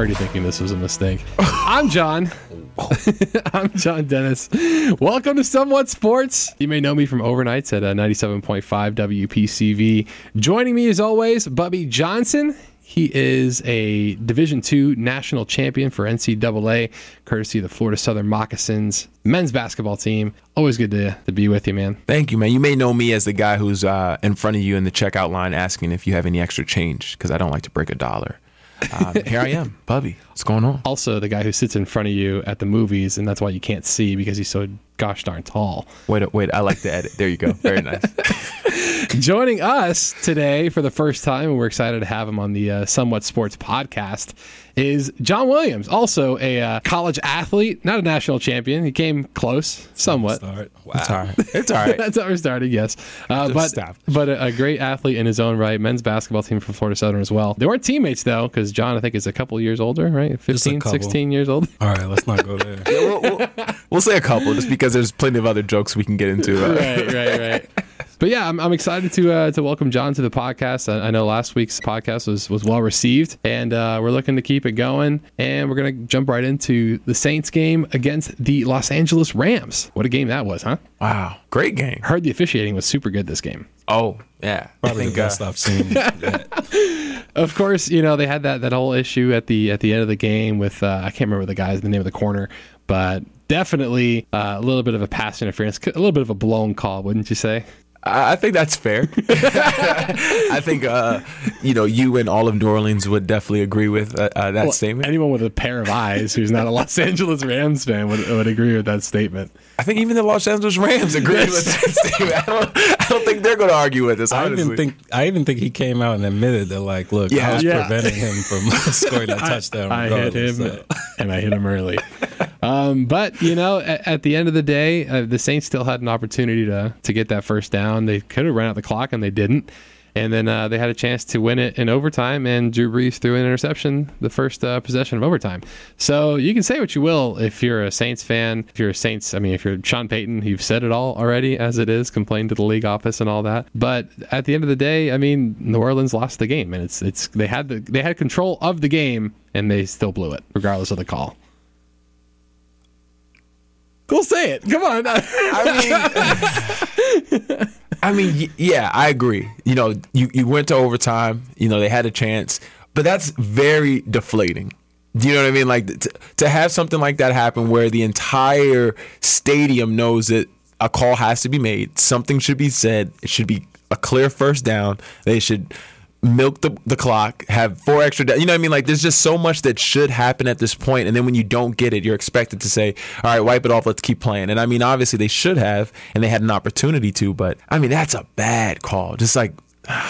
already thinking this was a mistake. I'm Jon. I'm Jon Dennis. Welcome to Somewhat Sports. You may know me from overnights at uh, 97.5 WPCV. Joining me as always, Bubby Johnson. He is a Division II national champion for NCAA, courtesy of the Florida Southern Moccasins men's basketball team. Always good to, to be with you, man. Thank you, man. You may know me as the guy who's uh, in front of you in the checkout line asking if you have any extra change because I don't like to break a dollar. Um, here I am, Bubby. What's going on? Also, the guy who sits in front of you at the movies, and that's why you can't see because he's so gosh darn tall. Wait, wait. I like the edit. There you go. Very nice. Joining us today for the first time, and we're excited to have him on the uh, Somewhat Sports podcast, is Jon Williams, also a uh, college athlete, not a national champion. He came close, somewhat. Start. Wow. It's all right. It's all right. That's how we're starting, yes. Uh, but stop. but a, a great athlete in his own right, men's basketball team for Florida Southern as well. They weren't teammates, though, because Jon, I think, is a couple years older, right? 15, 16 years old. All right, let's not go there. we'll, we'll, we'll say a couple just because there's plenty of other jokes we can get into. Uh, right, right, right. But yeah, I'm, I'm excited to uh, to welcome Jon to the podcast. I, I know last week's podcast was was well received, and uh, we're looking to keep it going. And we're gonna jump right into the Saints game against the Los Angeles Rams. What a game that was, huh? Wow. Great game. Heard the officiating was super good this game. Oh, yeah. Probably I the think, uh, best I've seen. Of course, you know they had that that whole issue at the at the end of the game with uh, I can't remember the guy's the name of the corner, but definitely uh, a little bit of a pass interference, a little bit of a blown call, wouldn't you say? I I think that's fair. I think uh, you know you and all of New Orleans would definitely agree with uh, uh, that Well, statement. Anyone with a pair of eyes who's not a Los Angeles Rams fan would, would agree with that statement. I think even the Los Angeles Rams agree with that statement. I don't, I don't think they're going to argue with us. I even think I even think he came out and admitted that like, look, Yeah. I was Yeah. preventing him from scoring a touchdown. I hit him, so. and I hit him early. Um, but you know, at, at the end of the day, uh, the Saints still had an opportunity to to get that first down. They could have run out the clock, and they didn't. And then uh, they had a chance to win it in overtime, and Drew Brees threw an interception the first uh, possession of overtime. So you can say what you will if you're a Saints fan. If you're a Saints, I mean, if you're Sean Payton, you've said it all already as it is, complained to the league office and all that. But at the end of the day, I mean, New Orleans lost the game, and it's it's they had the they had control of the game, and they still blew it, regardless of the call. Go say it. Come on. I mean, I mean, yeah, I agree. You know, you, you went to overtime. You know, they had a chance, but that's very deflating. Do you know what I mean? Like to, to have something like that happen where the entire stadium knows that a call has to be made, something should be said, it should be a clear first down. They should milk the, the clock, have four extra. Da- you know what I mean? Like there's just so much that should happen at this point, and then when you don't get it, you're expected to say, "All right, wipe it off. Let's keep playing." And I mean, obviously they should have, and they had an opportunity to, but I mean that's a bad call. Just like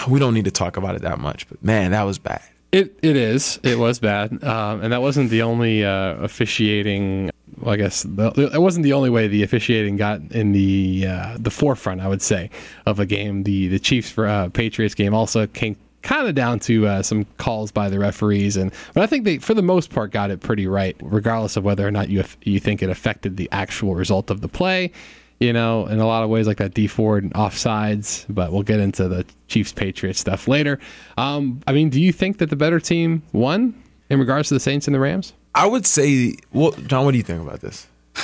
we don't need to talk about it that much, but man, that was bad. It it is. It was bad, um, and that wasn't the only uh, officiating. Well, I guess the, it wasn't the only way the officiating got in the uh, the forefront. I would say of a game. The the Chiefs uh, Patriots game also came kind of down to uh, some calls by the referees, and but I think they for the most part got it pretty right, regardless of whether or not you you think it affected the actual result of the play. You know, in a lot of ways, like that Dee Ford offsides, but we'll get into the Chiefs Patriots stuff later. Um, I mean, do you think that the better team won in regards to the Saints and the Rams? I would say, well, Jon, what do you think about this?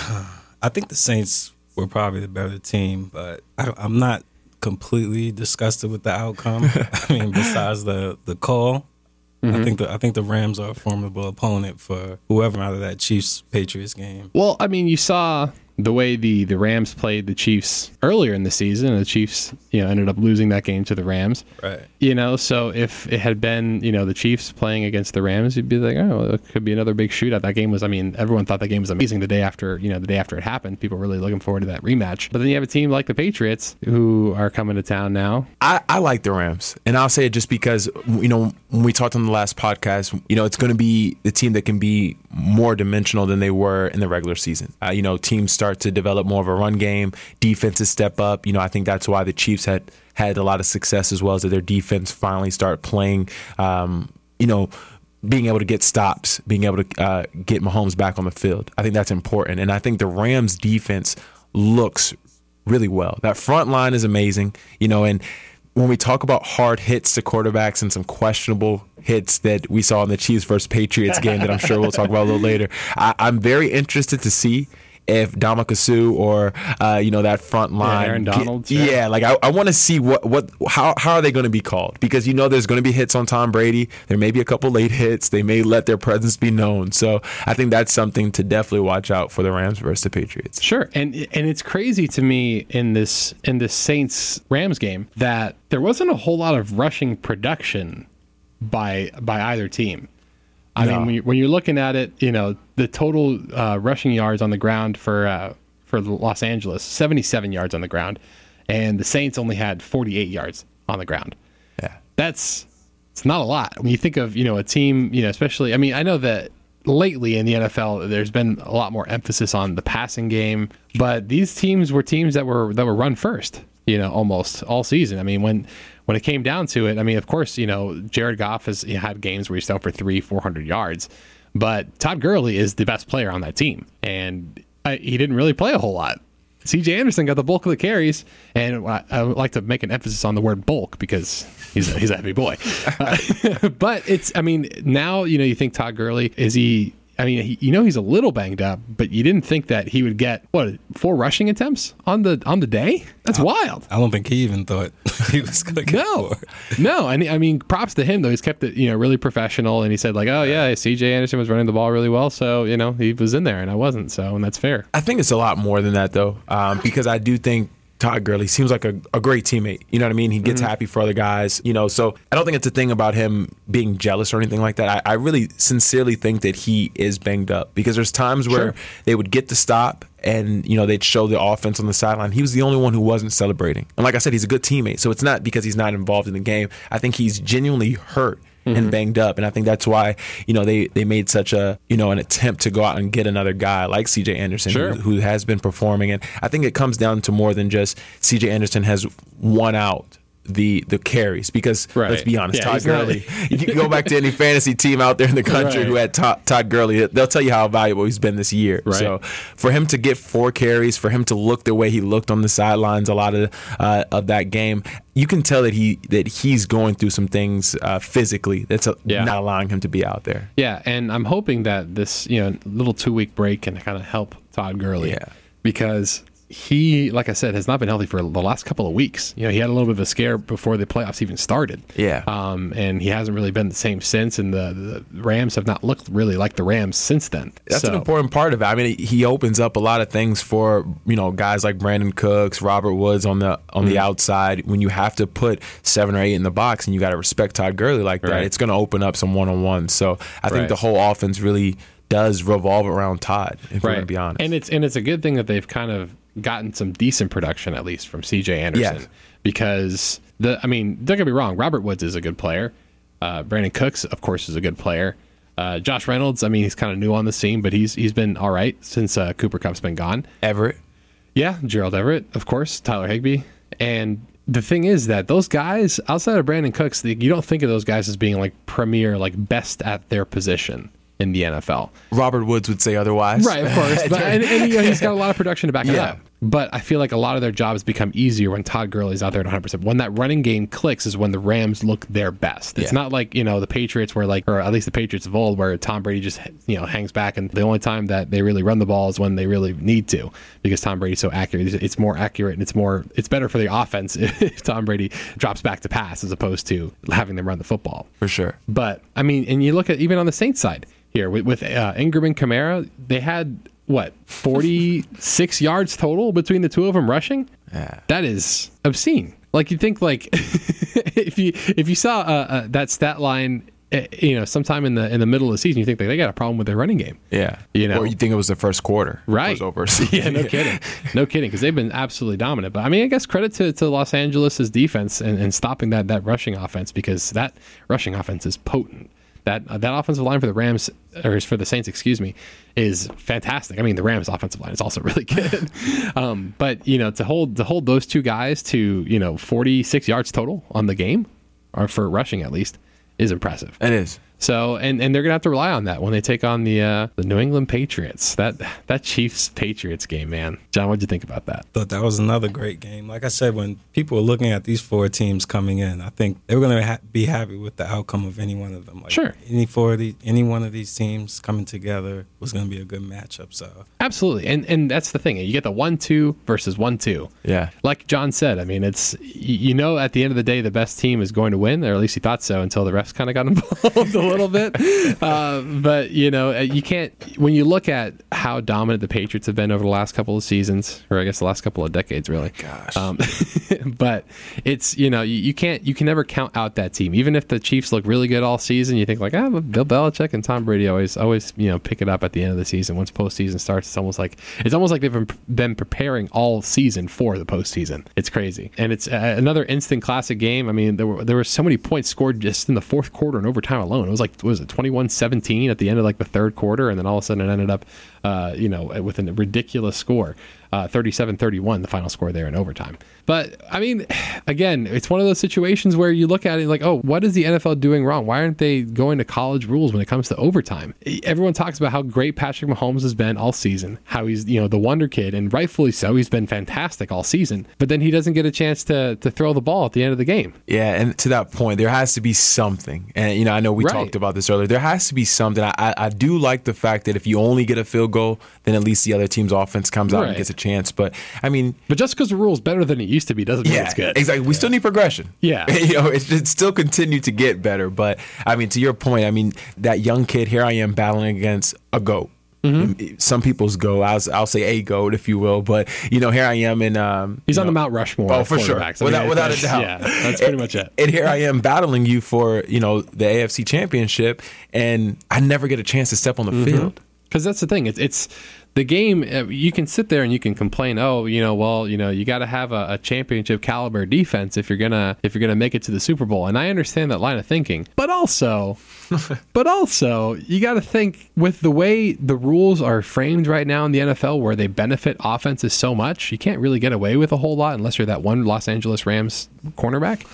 I think the Saints were probably the better team, but I, I'm not completely disgusted with the outcome. I mean, besides the the call, I mm-hmm. think the I think the Rams are a formidable opponent for whoever out of that Chiefs Patriots game. Well, I mean, you saw the way the, the Rams played the Chiefs earlier in the season, the Chiefs, you know, ended up losing that game to the Rams. Right. You know, so if it had been, you know, the Chiefs playing against the Rams, you'd be like, oh, it could be another big shootout. That game was, I mean, everyone thought that game was amazing the day after, you know, the day after it happened. People were really looking forward to that rematch. But then you have a team like the Patriots who are coming to town now. I, I like the Rams, and I'll say it just because you know when we talked on the last podcast, you know it's going to be the team that can be more dimensional than they were in the regular season. Uh, you know, teams start to develop more of a run game, defenses step up. You know, I think that's why the Chiefs had had a lot of success as well as that their defense finally start playing. Um, you know. Being able to get stops, being able to uh, get Mahomes back on the field, I think that's important. And I think the Rams' defense looks really well. That front line is amazing, you know, and when we talk about hard hits to quarterbacks and some questionable hits that we saw in the Chiefs versus Patriots game that I'm sure we'll talk about a little later. I, I'm very interested to see if Ndamukong Suh or uh, you know that front line, Aaron get- Donalds, yeah, yeah. like I, I want to see what what how how are they going to be called because you know there's going to be hits on Tom Brady. There may be a couple late hits. They may let their presence be known. So I think that's something to definitely watch out for the Rams versus the Patriots. Sure, and and it's crazy to me in this in this Saints Rams game that there wasn't a whole lot of rushing production by by either team. I No. mean, when, you, when you're looking at it, you know the total uh, rushing yards on the ground for uh, for Los Angeles, 77 yards on the ground, and the Saints only had 48 yards on the ground. Yeah. That's it's not a lot when you think of you know a team you know especially I mean I know that lately in the NFL there's been a lot more emphasis on the passing game but these teams were teams that were that were run first you know almost all season I mean when when it came down to it I mean of course you know Jared Goff has had games where he's down for three four hundred yards but Todd Gurley is the best player on that team and I, he didn't really play a whole lot CJ Anderson got the bulk of the carries, and I, I would like to make an emphasis on the word bulk because he's a, he's a heavy boy. Uh, but it's, I mean, now you know you think Todd Gurley is he? I mean, he, you know he's a little banged up, but you didn't think that he would get what four rushing attempts on the on the day. That's wild. I don't think he even thought he was going to No, four. no, and I mean, props to him though. He's kept it, you know, really professional, and he said like, "Oh yeah, C.J. Anderson was running the ball really well, so you know he was in there, and I wasn't, so and that's fair." I think it's a lot more than that though, um, because I do think Todd Gurley seems like a, a great teammate. You know what I mean? He gets mm-hmm. happy for other guys. You know, so I don't think it's a thing about him being jealous or anything like that. I, I really sincerely think that he is banged up because there's times where Sure. they would get the stop and you know they'd show the offense on the sideline. He was the only one who wasn't celebrating. And like I said, he's a good teammate, so it's not because he's not involved in the game. I think he's genuinely hurt and mm-hmm. banged up, and I think that's why you know they they made such a you know an attempt to go out and get another guy like C.J. Anderson Sure. who, who has been performing, and I think it comes down to more than just C.J. Anderson has won out. The the carries because Right. let's be honest, Yeah, Todd he's not- you can go back to any fantasy team out there in the country Right. who had Todd, Todd Gurley. They'll tell you how valuable he's been this year. Right. So for him to get four carries, for him to look the way he looked on the sidelines a lot of uh, of that game, you can tell that he that he's going through some things uh, physically that's uh, Yeah. not allowing him to be out there. Yeah, and I'm hoping that this you know little two week break can kind of help Todd Gurley. Yeah. because he, like I said, has not been healthy for the last couple of weeks. You know, he had a little bit of a scare before the playoffs even started. Yeah. um, and he hasn't really been the same since. And the, the Rams have not looked really like the Rams since then. That's So- an important part of it. I mean, he opens up a lot of things for you know guys like Brandin Cooks, Robert Woods on the on Mm-hmm. the outside. When you have to put seven or eight in the box, and you got to respect Todd Gurley like that, Right. it's going to open up some one on ones. So I think Right. the whole offense really does revolve around Todd. If we're going to be honest, And it's and it's a good thing that they've kind of gotten some decent production at least from C.J. Anderson Yes. because the I mean don't get me wrong, Robert Woods is a good player. Uh, Brandin Cooks, of course, is a good player. Uh, Josh Reynolds, I mean, he's kind of new on the scene, but he's he's been all right since uh, Cooper Kupp's been gone. Everett. Yeah, Gerald Everett, of course, Tyler Higbee, and the thing is that those guys outside of Brandin Cooks, the, you don't think of those guys as being like premier, like best at their position in the NFL. Robert Woods would say otherwise. Right, of course. But and, and, you know, he's got a lot of production to back it Yeah. up. But I feel like a lot of their jobs become easier when Todd Gurley's out there at 100%. When that running game clicks is when the Rams look their best. It's Yeah. not like, you know, the Patriots were like, or at least the Patriots of old, where Tom Brady just, you know, hangs back. And the only time that they really run the ball is when they really need to because Tom Brady's so accurate. It's- It's more accurate and it's more, it's better for the offense if Tom Brady drops back to pass as opposed to having them run the football. for sure. But I mean, and you look at even on the Saints side here with, with uh, Ingram and Kamara, they had what forty six yards total between the two of them rushing. Yeah. That is obscene. Like you think like if you if you saw uh, uh, that stat line, uh, you know, sometime in the in the middle of the season, you think like, they got a problem with their running game. Yeah. You know. or you think it was the first quarter. Right. Was over. yeah, no kidding. No kidding. Because they've been absolutely dominant. But I mean, I guess credit to, to Los Angeles' defense and, and stopping that, that rushing offense because that rushing offense is potent. That that offensive line for the Rams or for the Saints, excuse me, is fantastic. I mean, the Rams' offensive line is also really good. um, but you know, to hold to hold those two guys to you know forty six yards total on the game, or for rushing at least, is impressive. It is. So and, and they're gonna have to rely on that when they take on the uh, the New England Patriots. That that Chiefs Patriots game, man. Jon, what'd you think about that? Thought that was another great game. Like I said, when people were looking at these four teams coming in, I think they were going to ha- be happy with the outcome of any one of them. Like Sure. any four of the, any one of these teams coming together was going to be a good matchup. So Absolutely, and and that's the thing. You get the one two versus one two. Yeah. Like Jon said, I mean, it's you know at the end of the day the best team is going to win, or at least he thought so until the refs kind of got involved a little bit. Uh, but you know, uh, you can't when you look at how dominant the Patriots have been over the last couple of seasons, or I guess the last couple of decades, really. Gosh. Um, but it's you know you, you can't you can never count out that team. Even if the Chiefs look really good all season, you think like ah, Bill Belichick and Tom Brady always always you know pick it up at the end of the season. Once postseason starts, it's almost like it's almost like they've been, been preparing all season for the postseason. It's crazy, and it's uh, another instant classic game. I mean, there were there were so many points scored just in the fourth quarter and overtime alone. Was like was it 21-17 at the end of like the third quarter, and then all of a sudden it ended up uh, you know with a ridiculous score. Uh, 37-31 the final score there in overtime but i mean again it's one of those situations where you look at it like oh what is the nfl doing wrong why aren't they going to college rules when it comes to overtime everyone talks about how great patrick mahomes has been all season how he's you know the wonder kid and rightfully so he's been fantastic all season but then he doesn't get a chance to to throw the ball at the end of the game Yeah, and to that point, there has to be something. And you know, I know we Right. talked about this earlier. There has to be something. I, I, I do like the fact that if you only get a field goal, then at least the other team's offense comes out and gets a chance. But I mean, but just because the rule's better than it used to be doesn't mean yeah, it's good exactly. We still need progression. Yeah. you know, it should still continue to get better. But I mean, to your point, I mean, that young kid here, I am battling against a goat. Mm-hmm. Some people's go. I'll, I'll say a goat, if you will. But you know, here I am, and um, he's on the mount rushmore Oh, for sure. I without mean, without a doubt. yeah that's pretty much it And here I am battling you for you know the AFC Championship, and I never get a chance to step on the Mm-hmm. field. because that's the thing it's, it's the game uh, you can sit there and you can complain oh you know well you know you got to have a, a championship caliber defense if you're gonna if you're gonna make it to the super bowl. And i understand that line of thinking. But also but also you got to think with the way the rules are framed right now in the nfl where they benefit offenses so much you can't really get away with a whole lot unless you're that one los angeles rams cornerback.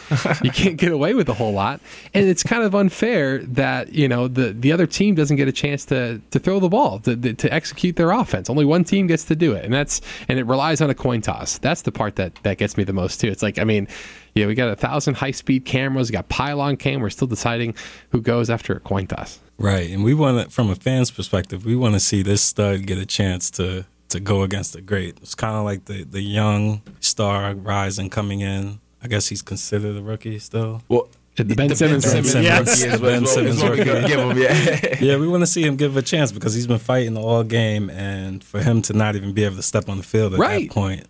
You can't get away with a whole lot. And it's kind of unfair that you know the the other team doesn't get a chance to to throw the ball to, to execute their offense. Only one team gets to do it and that's and it relies on a coin toss. That's the part that that gets me the most too. It's like i mean yeah we got a thousand high speed cameras we got pylon cam we're still deciding who goes after a coin toss right, and we want to, from a fan's perspective, we want to see this stud get a chance to to go against the great. It's kind of like the the young star rising coming in. I guess he's considered a rookie still. Well, The Ben the Simmons rookie, rookie yes. is Ben is what- is Simmons rookie. him. Yeah. Yeah, we want to see him give a chance because he's been fighting all game, and for him to not even be able to step on the field at Right. that point,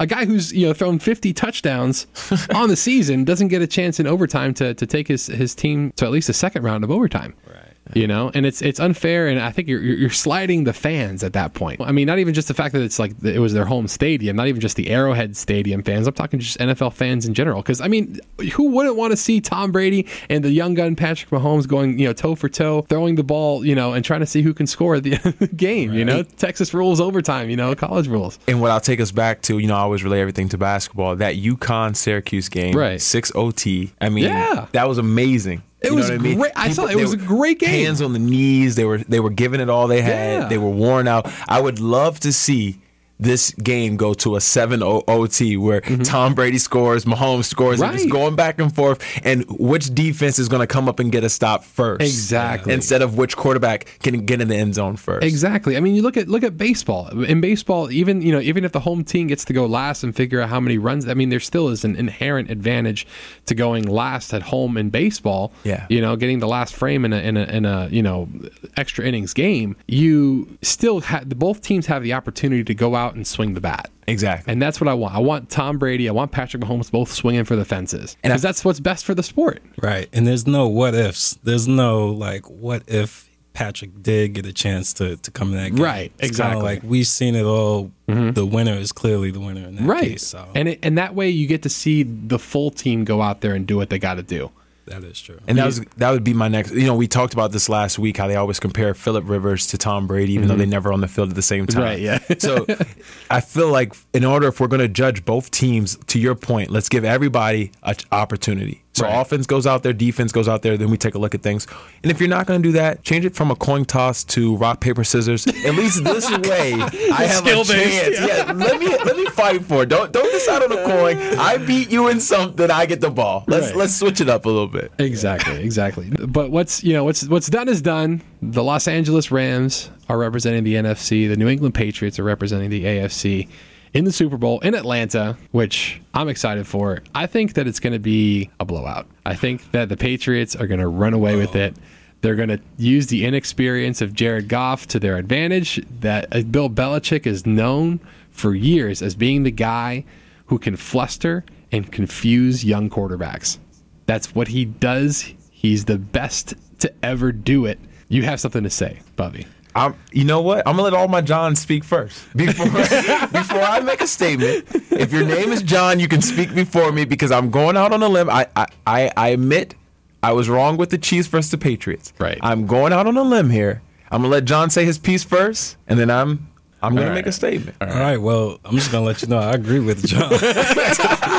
a guy who's you know thrown 50 touchdowns on the season doesn't get a chance in overtime to, to take his, his team to at least a second round of overtime Right. You know and it's it's unfair and i think you're you're sliding the fans at that point i mean not even just the fact that it's like it was their home stadium not even just the arrowhead stadium fans i'm talking just nfl fans in general because i mean who wouldn't want to see tom brady and the young gun patrick mahomes going you know toe for toe throwing the ball you know and trying to see who can score at the end of the game you know texas rules overtime you know college rules And what I'll take us back to, you know, I always relay everything to basketball. That UConn Syracuse game, Right. Six OT. I mean, Yeah. that was amazing. It You was what I mean? great. I saw it. It was a great game. Hands on the knees. They were they were giving it all they had. Yeah. They were worn out. I would love to see this game go to a 7-0 OT where Tom Brady scores, Mahomes scores, and it's Mm-hmm. Going back and forth. And which defense is going to come up and get a stop first? Exactly. Instead of which quarterback can get in the end zone first. Exactly. I mean, you look at look at baseball. In baseball, even you know, even if the home team gets to go last and figure out how many runs, I mean, there still is an inherent advantage to going last at home in baseball. Yeah. You know, getting the last frame in a in a, in a you know extra innings game, you still have both teams have the opportunity to go out and swing the bat. Exactly. And that's what I want. I want Tom Brady. I want Patrick Mahomes both swinging for the fences And because that's what's best for the sport. Right. And there's no what ifs. There's no like what if Patrick did get a chance to to come in that game. Right, It's exactly. Like we've seen it all. Mm-hmm. The winner is clearly the winner in that Right. case. So And it, and that way you get to see the full team go out there and do what they got to do. That is true. And that was that would be my next. You know, we talked about this last week how they always compare Philip Rivers to Tom Brady, even though they mm-hmm. never on the field at the same time. Right, yeah. so I feel like in order if we're going to judge both teams, to your point, let's give everybody an opportunity. So Right. offense goes out there, defense goes out there, then we take a look at things. And if you're not going to do that, change it from a coin toss to rock paper scissors. At least this way, I have a Skill-based, chance. Yeah. let me let me fight for it. Don't don't decide on a coin. I beat you in something. I get the ball. Let's Right. let's switch it up a little bit. Exactly, exactly. But what's you know what's what's done is done. The Los Angeles Rams are representing the NFC. The New England Patriots are representing the AFC in the Super Bowl in Atlanta, which I'm excited for. I think that it's going to be a blowout. I think that the Patriots are going to run away with it. They're going to use the inexperience of Jared Goff to their advantage. That uh, Bill Belichick is known for years as being the guy who can fluster and confuse young quarterbacks. That's what he does. He's the best to ever do it. You have something to say, Bubby. I'm, you know what? I'm gonna let all my Johns speak first before before I make a statement. If your name is John, you can speak before me because I'm going out on a limb. I I, I, I admit I was wrong with the Chiefs versus the Patriots. Right. I'm going out on a limb here. I'm gonna let Jon say his piece first, and then I'm I'm gonna All make a right. statement. All right. Well, I'm just gonna let you know I agree with Jon.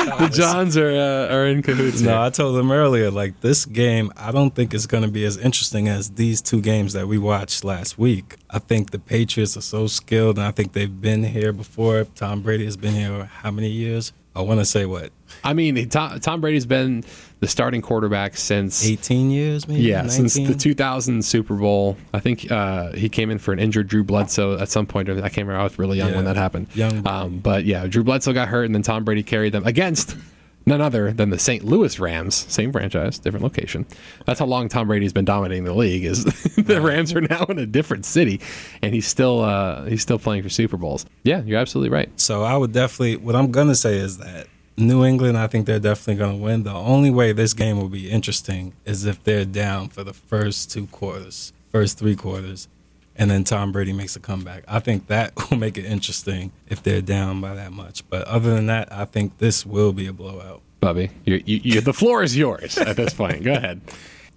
The Johns are uh, are in cahoots. no, here. I told him earlier. Like this game, I don't think it's gonna be as interesting as these two games that we watched last week. I think the Patriots are so skilled, and I think they've been here before. Tom Brady has been here how many years? I want to say what I mean, Tom, Tom Brady's been the starting quarterback since 18 years, maybe. yeah, 19? since the 2000 Super Bowl. I think uh, he came in for an injured Drew Bledsoe at some point. I can't remember. I was really young when that happened. young um, but yeah, Drew Bledsoe got hurt, and then Tom Brady carried them against none other than the St. Louis Rams. Same franchise, different location. That's how long Tom Brady's been dominating the league. Is the Rams are now in a different city, and he's still uh, he's still playing for Super Bowls. Yeah, you're absolutely right. So I would definitely. What I'm gonna say is that New England. I think they're definitely gonna win. The only way this game will be interesting is if they're down for the first two quarters, first three quarters, and then Tom Brady makes a comeback. I think that will make it interesting if they're down by that much. But other than that, I think this will be a blowout. Bubby, you, you, you, the floor is yours at this point. Go ahead.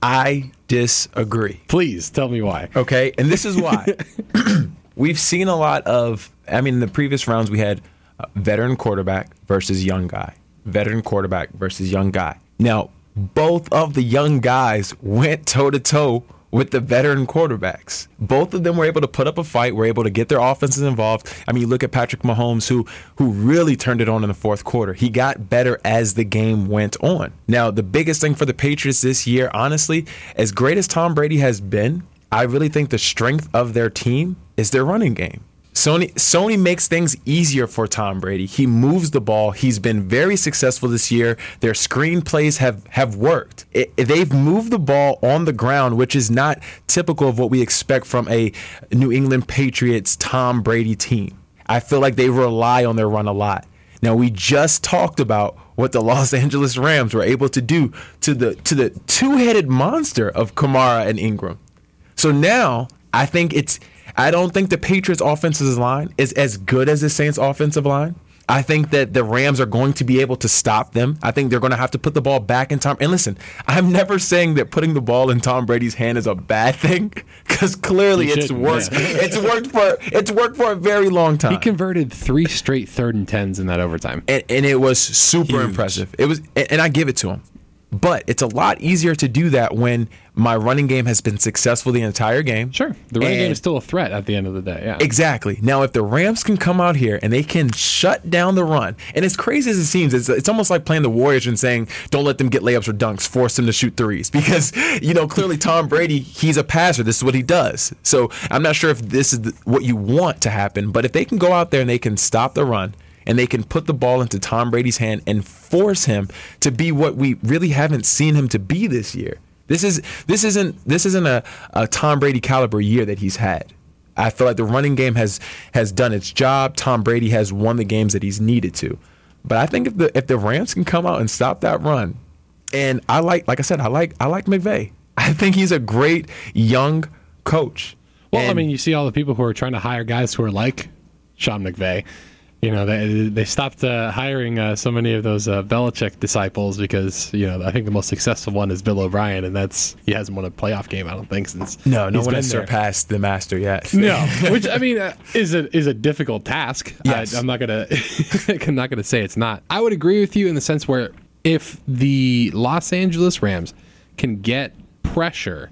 I disagree. Please tell me why. Okay, and this is why. We've seen a lot of. I mean, in the previous rounds, we had veteran quarterback versus young guy, veteran quarterback versus young guy. Now, both of the young guys went toe to toe with the veteran quarterbacks. Both of them were able to put up a fight, were able to get their offenses involved. I mean, you look at Patrick Mahomes, who who really turned it on in the fourth quarter. He got better as the game went on. Now, the biggest thing for the Patriots this year, honestly, as great as Tom Brady has been, I really think the strength of their team is their running game. Sony Sony makes things easier for Tom Brady. He moves the ball. He's been very successful this year. Their screen plays have have worked. It, they've moved the ball on the ground, which is not typical of what we expect from a New England Patriots Tom Brady team. I feel like they rely on their run a lot. Now we just talked about what the Los Angeles Rams were able to do to the to the two-headed monster of Kamara and Ingram. So now I think it's I don't think the Patriots offensive line is as good as the Saints offensive line. I think that the Rams are going to be able to stop them. I think they're going to have to put the ball back in Tom. And listen, I'm never saying that putting the ball in Tom Brady's hand is a bad thing because clearly it's worked. yeah. It's worked for it's worked for a very long time. He converted three straight third and tens in that overtime. and, and it was super Huge. impressive. It was, and and I give it to him. But it's a lot easier to do that when my running game has been successful the entire game. Sure, the running game is still a threat at the end of the day. Yeah, Exactly. Now, if the Rams can come out here and they can shut down the run, and as crazy as it seems, it's, it's almost like playing the Warriors and saying, don't let them get layups or dunks, force them to shoot threes. Because, you know, clearly Tom Brady, he's a passer. This is what he does. So I'm not sure if this is the, what you want to happen, but if they can go out there and they can stop the run, and they can put the ball into Tom Brady's hand and force him to be what we really haven't seen him to be this year. This is this isn't this isn't a, a Tom Brady caliber year that he's had. I feel like the running game has has done its job. Tom Brady has won the games that he's needed to. But I think if the if the Rams can come out and stop that run, and I like like I said, I like I like McVay. I think he's a great young coach. Well, I mean, you see all the people who are trying to hire guys who are like Sean McVay. You know, they they stopped uh, hiring uh, so many of those uh, Belichick disciples because you know I think the most successful one is Bill O'Brien, and that's he hasn't won a playoff game I don't think since no, no one has there. surpassed the master yet. No, which I mean uh, is a is a difficult task. Yes. I, I'm not gonna I'm not gonna say it's not. I would agree with you in the sense where if the Los Angeles Rams can get pressure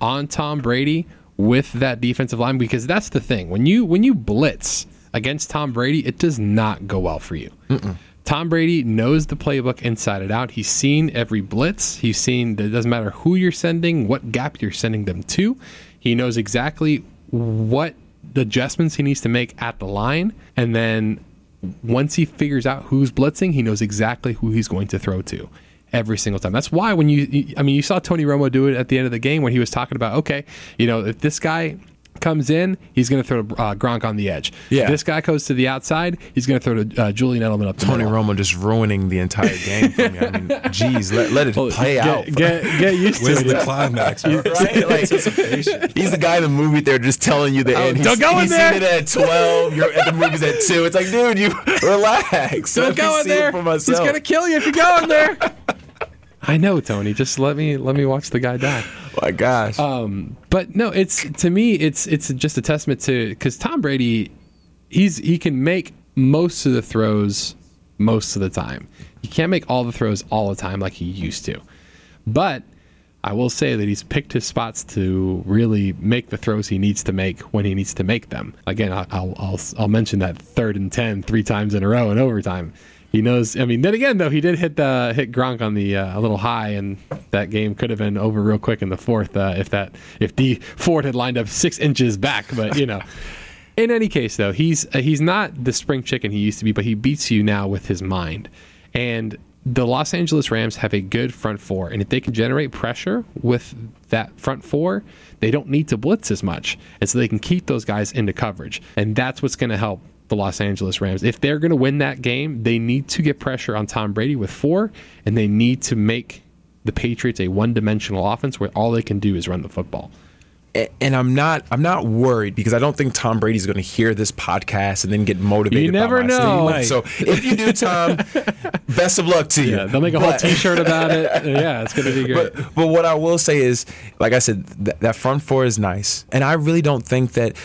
on Tom Brady with that defensive line because that's the thing when you when you blitz against Tom Brady it does not go well for you. Tom Brady knows the playbook inside and out. He's seen every blitz. He's seen that it doesn't matter who you're sending, what gap you're sending them to. He knows exactly what adjustments he needs to make at the line and then once he figures out who's blitzing, he knows exactly who he's going to throw to every single time. That's why when you, you- I mean, you saw Tony Romo do it at the end of the game when he was talking about, okay, you know, if this guy comes in, he's going to throw uh, Gronk on the edge. Yeah. If this guy goes to the outside, he's going to throw to uh, Julian Edelman up Tony middle. Romo just ruining the entire game for me. I mean, geez, let, let it play get, out. Get, get used to Where's it. the climax? Right? Like, he's the guy in the movie there just telling you the end. He's, don't go in he's there. seen it at 12. You're at the movies at 2. It's like, dude, you relax. Don't Let go in there. He's going to kill you if you go in there. I know, Tony. Just let me let me watch the guy die. My gosh. Um, but no, it's to me, it's it's just a testament to because Tom Brady, he's he can make most of the throws most of the time. He can't make all the throws all the time like he used to, but I will say that he's picked his spots to really make the throws he needs to make when he needs to make them. Again, I'll I'll I'll, mention that third and 10 three times in a row in overtime. He knows. I mean, then again, though, he did hit the hit Gronk on the uh, a little high, and that game could have been over real quick in the fourth uh, if that if Dee Ford had lined up six inches back. But you know, in any case, though, he's uh, he's not the spring chicken he used to be, but he beats you now with his mind. And the Los Angeles Rams have a good front four, and if they can generate pressure with that front four, they don't need to blitz as much, and so they can keep those guys into coverage, and that's what's going to help the Los Angeles Rams. If they're going to win that game, they need to get pressure on Tom Brady with four, and they need to make the Patriots a one-dimensional offense where all they can do is run the football. And I'm not I'm not worried because I don't think Tom Brady's going to hear this podcast and then get motivated. You never by know. So if you do, Tom, best of luck to you. Yeah, they'll make a whole T-shirt about it. Yeah, it's going to be great. But but what I will say is, like I said, th- that front four is nice, and I really don't think that.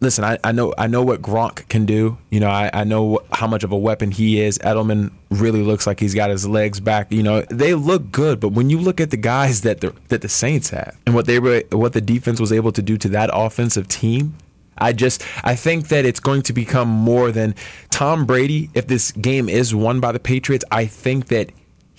Listen, I, I know I know what Gronk can do. You know, I, I know how much of a weapon he is. Edelman really looks like he's got his legs back. You know, they look good, but when you look at the guys that the that the Saints have and what they were, what the defense was able to do to that offensive team, I just I think that it's going to become more than Tom Brady. If this game is won by the Patriots, I think that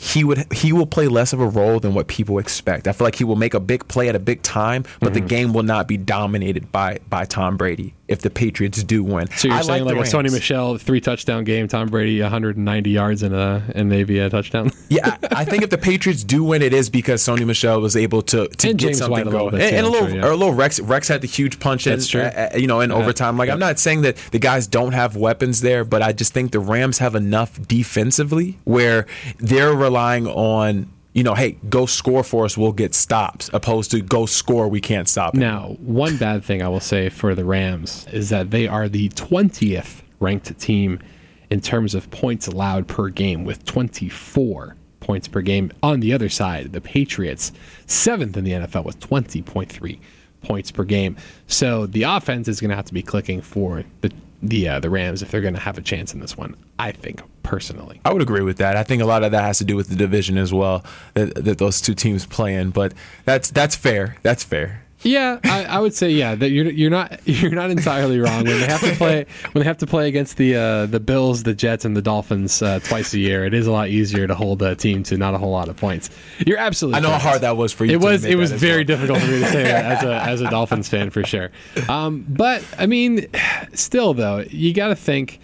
he would he will play less of a role than what people expect. I feel like he will make a big play at a big time, but Mm-hmm. the game will not be dominated by by Tom Brady if the Patriots do win. So you're I saying the like, a Sony Michel three touchdown game, Tom Brady 190 yards and a and maybe a touchdown. Yeah, I think if the Patriots do win, it is because Sony Michel was able to to And get James something White a little going, and, and a little I'm sure, or a little Rex. Rex had the huge punch in, That's true. uh, uh, you know, in overtime. Like I'm not saying that the guys don't have weapons there, but I just think the Rams have enough defensively where they're relying on. You know, hey, go score for us. We'll get stops, opposed to go score. We can't stop. Now, one bad thing I will say for the Rams is that they are the 20th ranked team in terms of points allowed per game with 24 points per game. On the other side, the Patriots, seventh in the NFL with 20.3 points per game. So the offense is going to have to be clicking for the the uh, the Rams if they're going to have a chance in this one. I think personally. I would agree with that. I think a lot of that has to do with the division as well that, that those two teams play in. But that's that's fair. That's fair. Yeah, I, I would say yeah that you're you're not you're not entirely wrong when they have to play when they have to play against the uh, the Bills, the Jets, and the Dolphins uh, twice a year. It is a lot easier to hold a team to not a whole lot of points. You're absolutely. I know how hard that was for you. It was it was very well. difficult for me to say that as a as a Dolphins fan for sure. Um, but I mean, still though, you got to think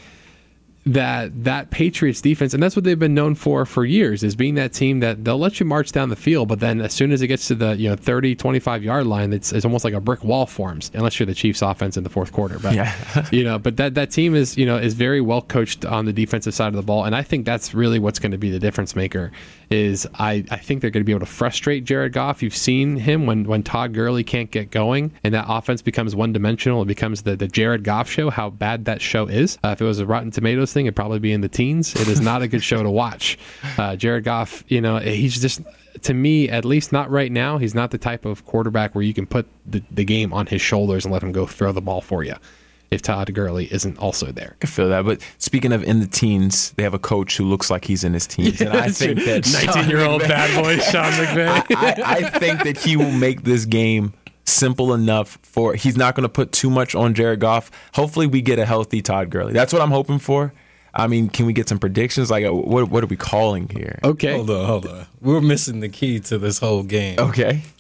that that Patriots defense, and that's what they've been known for for years, is being that team that they'll let you march down the field, but then as soon as it gets to the you know 30, 25 yard line, it's, it's almost like a brick wall forms, unless you're the Chiefs offense in the fourth quarter. But Yeah. you know, but that that team is you know is very well coached on the defensive side of the ball, and I think that's really what's going to be the difference maker. Is I, I think they're going to be able to frustrate Jared Goff. You've seen him when when Todd Gurley can't get going, and that offense becomes one dimensional. It becomes the the Jared Goff show. How bad that show is. Uh, if it was a Rotten Tomatoes thing, it'd probably be in the teens. It is not a good show to watch. Uh, Jared Goff, you know, he's just to me, at least not right now. He's not the type of quarterback where you can put the, the game on his shoulders and let him go throw the ball for you if Todd Gurley isn't also there. I feel that. But speaking of in the teens, they have a coach who looks like he's in his teens, and I think that 19 year old bad boy Sean McVay. I, I think that he will make this game simple enough for he's not going to put too much on Jared Goff. Hopefully, we get a healthy Todd Gurley. That's what I'm hoping for. I mean, can we get some predictions? Like, uh, what what are we calling here? Okay. Hold on, hold on. We're missing the key to this whole game. Okay.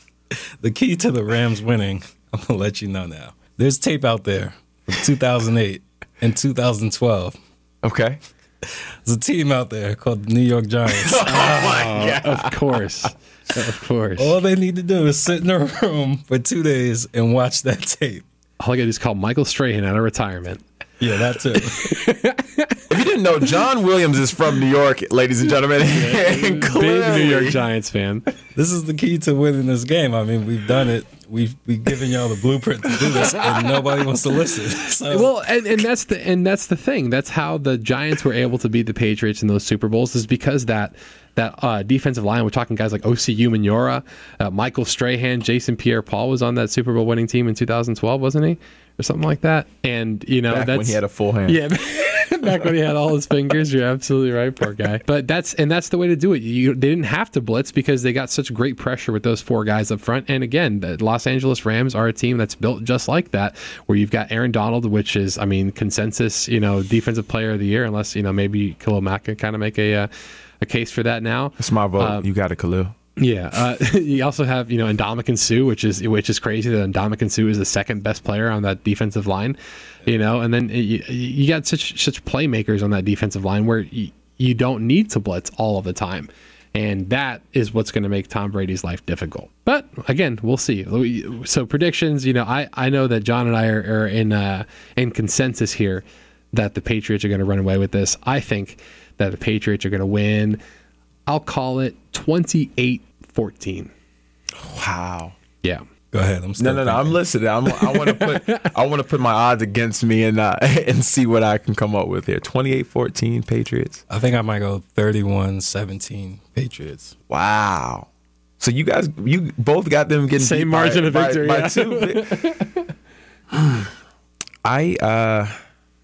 The key to the Rams winning, I'm going to let you know now. There's tape out there from 2008 and 2012. Okay. There's a team out there called the New York Giants. Oh, of course. Of course. All they need to do is sit in a room for two days and watch that tape. All I got to do is call Michael Strahan out of retirement. Yeah, that too. If you didn't know, Jon Williams is from New York, ladies and gentlemen. and Big New York Giants fan. this is the key to winning this game. I mean, we've done it. We've we've given y'all the blueprint to do this, and nobody wants to listen. So, Well, and, and that's the and that's the thing. That's how the Giants were able to beat the Patriots in those Super Bowls is because that that uh, defensive line. We're talking guys like Osi Umenyiora, uh, Michael Strahan, Jason Pierre-Paul was on that Super Bowl winning team in 2012, wasn't he, or something like that? And you know Back that's when he had a full hand. yeah. Back when he had all his fingers, you're absolutely right, poor guy. But that's and that's the way to do it. You they didn't have to blitz because they got such great pressure with those four guys up front. And again, the Los Angeles Rams are a team that's built just like that, where you've got Aaron Donald, which is, I mean, consensus, you know, defensive player of the year, unless you know maybe Khalil Mack can kind of make a uh, a case for that now. That's my vote. Um, you got it, Khalil. Yeah, uh, you also have you know Ndamukong Suh, which is which is crazy that Ndamukong Suh is the second best player on that defensive line, you know, and then you, you got such such playmakers on that defensive line where you, you don't need to blitz all of the time, and that is what's going to make Tom Brady's life difficult. But again, we'll see. So predictions, you know, I I know that Jon and I are, are in uh, in consensus here that the Patriots are going to run away with this. I think that the Patriots are going to win. I'll call it 28 14. Wow. Yeah. go ahead. I'm No, still no, no. I'm listening. I'm, I want to put I want to put my odds against me and uh, and see what I can come up with here. 28-14 Patriots. I think I might go 31-17 Patriots. Wow. So you guys, you both got them getting Same beat by- margin of victory, by yeah. two. I uh,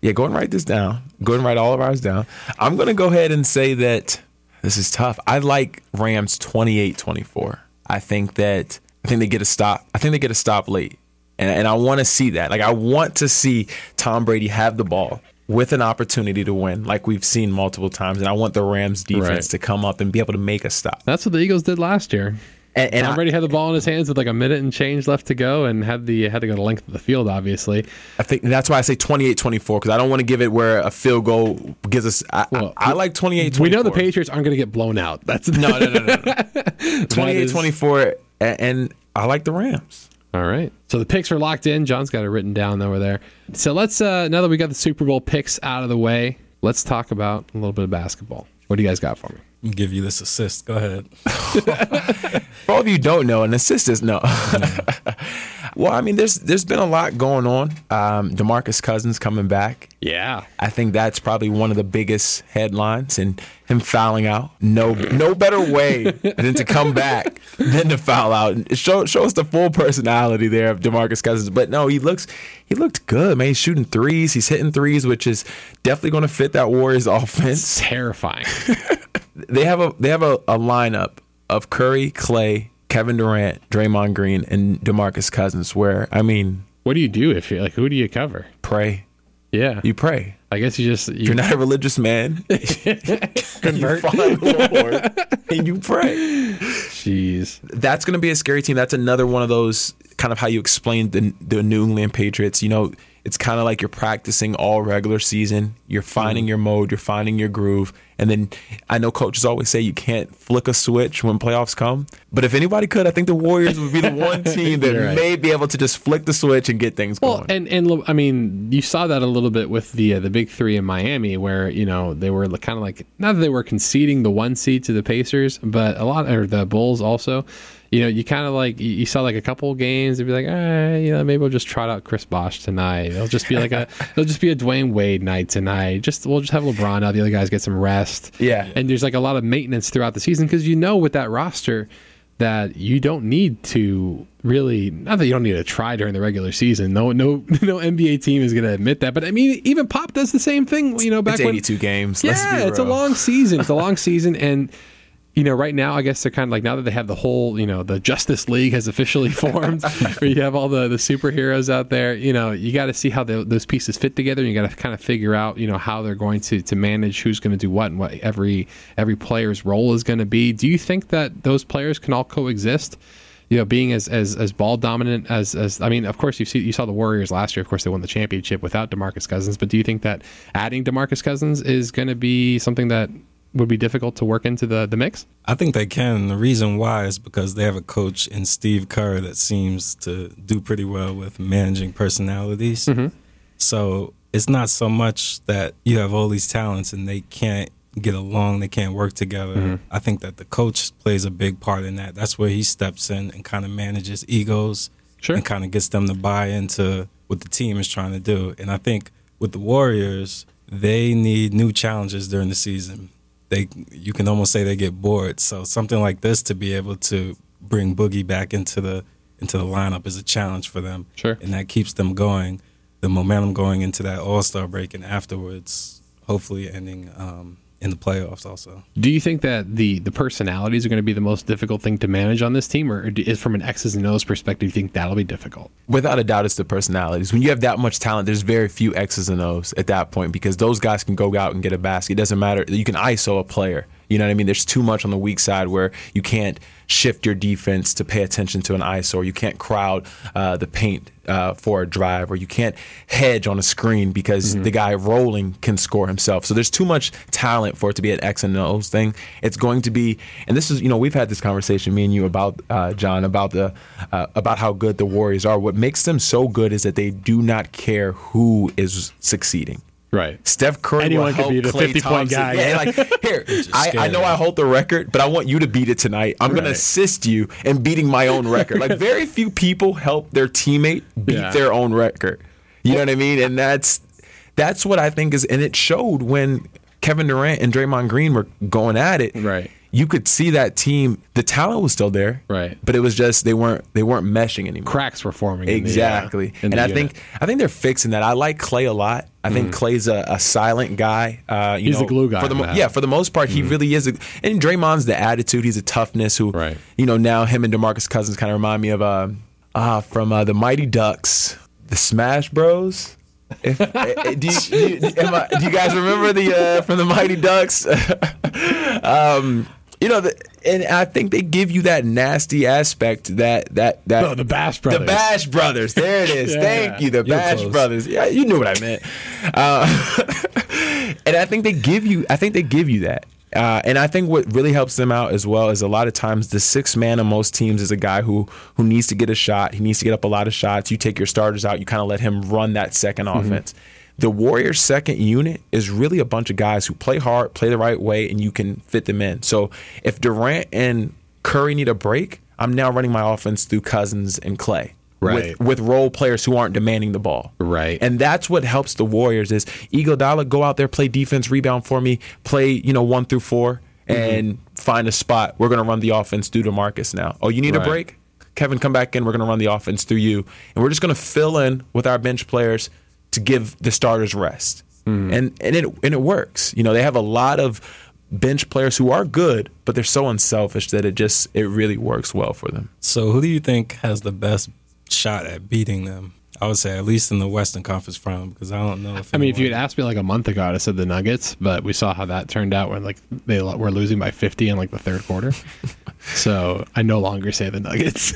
yeah, go and write this down. Go and write all of ours down. I'm gonna go ahead and say that this is tough. I like Rams 28-24. I think that I think they get a stop. I think they get a stop late, and and I want to see that. Like I want to see Tom Brady have the ball. With an opportunity to win, like we've seen multiple times, and I want the Rams defense Right. to come up and be able to make a stop. That's what the Eagles did last year. And, and Tom I- had the ball in his hands with like a minute and change left to go and had the had to go the length of the field, obviously. I think that's why I say 28-24 because I don't want to give it where a field goal gives us. I, Well, I, I like 28-24. We know the Patriots aren't going to get blown out. That's No, no, no, no. no. That is- 28-24, and, and I like the Rams. All right. So the picks are locked in. Jon's got it written down over there. So let's uh now that we got the Super Bowl picks out of the way, let's talk about a little bit of basketball. What do you guys got for me? Give you this assist. Go ahead. For all of you don't know, an assist is no. well, I mean, there's there's been a lot going on. Um, Demarcus Cousins coming back. Yeah. I think that's probably one of the biggest headlines, and him fouling out. No, no better way than to come back than to foul out. Show show us the full personality there of Demarcus Cousins. But no, he looks he looked good, man. He's shooting threes. He's hitting threes, which is definitely going to fit that Warriors offense. Terrifying. They have a they have a, a lineup of Curry, Klay, Kevin Durant, Draymond Green, and Demarcus Cousins. Where I mean, what do you do if you like who do you cover? pray. Yeah. You pray. I guess you just you, You're not a religious man. you find the Lord and you pray. jeez. That's going to be a scary team. That's another one of those kind of how you explain the the New England Patriots. You know, it's kind of like you're practicing all regular season. You're finding your mode. You're finding your groove. And then I know coaches always say you can't flick a switch when playoffs come. But if anybody could, I think the Warriors would be the one team that right. may be able to just flick the switch and get things Well, going. and and I mean, you saw that a little bit with the uh, the big three in Miami, where you know they were kind of like not that they were conceding the one seed to the Pacers, but a lot or the Bulls also. You know, you kind of like you, saw like a couple games. They'd be like, ah, you know, maybe we'll just trot out Chris Bosh tonight. It'll just be like a, it'll just be a Dwyane Wade night tonight. Just we'll just have LeBron out. The other guys get some rest. Yeah. and there's like a lot of maintenance throughout the season because you know with that roster that you don't need to really not that you don't need to try during the regular season. No, no, no NBA team is going to admit that. But I mean, even Pop does the same thing. You know, back It's when 82 games. let's yeah, it's a long season. It's a long season, and you know, right now, I guess they're kind of like now that they have the whole, you know, the Justice League has officially formed, where you have all the the superheroes out there. You know, you got to see how the, those pieces fit together. And you got to kind of figure out, you know, how they're going to to manage who's going to do what and what every every player's role is going to be. Do you think that those players can all coexist? You know, being as as, as ball dominant as as I mean, of course you see you saw the Warriors last year. Of course, they won the championship without Demarcus Cousins. But do you think that adding Demarcus Cousins is going to be something that would be difficult to work into the the mix? I think they can. The reason why is because they have a coach in Steve Kerr that seems to do pretty well with managing personalities. Mm-hmm. So it's not so much that you have all these talents and they can't get along, they can't work together. Mm-hmm. I think that the coach plays a big part in that. That's where he steps in and kind of manages egos Sure. and kind of gets them to buy into what the team is trying to do. And I think with the Warriors, they need new challenges during the season. They you can almost say they get bored. So something like this to be able to bring Boogie back into the into the lineup is a challenge for them. Sure. And that keeps them going, the momentum going into that All Star break and afterwards, hopefully ending um, in the playoffs also. Do you think that the the personalities are going to be the most difficult thing to manage on this team, or is from an X's and O's perspective, you think that'll be difficult? Without a doubt, it's the personalities. When you have that much talent, there's very few X's and O's at that point because those guys can go out and get a basket. It doesn't matter. You can ISO a player. You know what I mean? There's too much on the weak side where you can't shift your defense to pay attention to an ISO, or you can't crowd uh, the paint uh, for a drive, or you can't hedge on a screen because the guy rolling can score himself. So there's too much talent for it to be an X and O's thing. It's going to be, and this is, you know, we've had this conversation, me and you, about uh, Jon, about the uh, about how good the Warriors are. What makes them so good is that they do not care who is succeeding. Right. Steph Curry Anyone will could help be the Klay 50-point Thompson. guy. Yeah, like here, I, I know I hold the record, but I want you to beat it tonight. I'm going to assist you in beating my own record. Like very few people help their teammate beat Yeah. their own record. You know what I mean? And that's that's what I think is, and it showed when Kevin Durant and Draymond Green were going at it. Right. You could see that team. The talent was still there. Right. But it was just they weren't they weren't meshing anymore. Cracks were forming. in the, uh, Exactly. and I unit. think I think they're fixing that. I like Klay a lot. I think Klay's a, a silent guy. Uh, you He's know, the glue guy For the mo- yeah, for the most part, he really is. A, and Draymond's the attitude. He's a toughness. Who, Right. you know, now him and Demarcus Cousins kind of remind me of uh, uh from uh, the Mighty Ducks, the Smash Bros. If, eh, eh, do, you, do, you, am I- do you guys remember the uh, from the Mighty Ducks? um, you know, the, and I think they give you that nasty aspect that that that No, the Bash Brothers. the Bash Brothers. There it is. Yeah. Thank you, the Bash close. Brothers. Yeah, you knew what I meant. Uh, and I think they give you. I think they give you that. Uh, and I think what really helps them out as well is a lot of times the sixth man on most teams is a guy who who needs to get a shot. He needs to get up a lot of shots. You take your starters out. You kind of let him run that 2nd offense. The Warriors' second unit is really a bunch of guys who play hard, play the right way, and you can fit them in. So if Durant and Curry need a break, I'm now running my offense through Cousins and Klay. Right. With, with role players who aren't demanding the ball. Right. And that's what helps the Warriors is Iguodala go out there, play defense, rebound for me, play, you know, one through four, mm-hmm. and find a spot. We're gonna run the offense through DeMarcus now. Oh, you need Right. a break? Kevin, come back in. We're gonna run the offense through you. And we're just gonna fill in with our bench players to give the starters rest. Mm-hmm. And and it and it works. You know, they have a lot of bench players who are good, but they're so unselfish that it just it really works well for them. So who do you think has the best shot at beating them? I would say at least in the Western Conference Final because I don't know if I mean, if you had asked me like a month ago, I'd have said the Nuggets, but we saw how that turned out when like they were losing by 50 in like the third quarter. so I no longer say the Nuggets.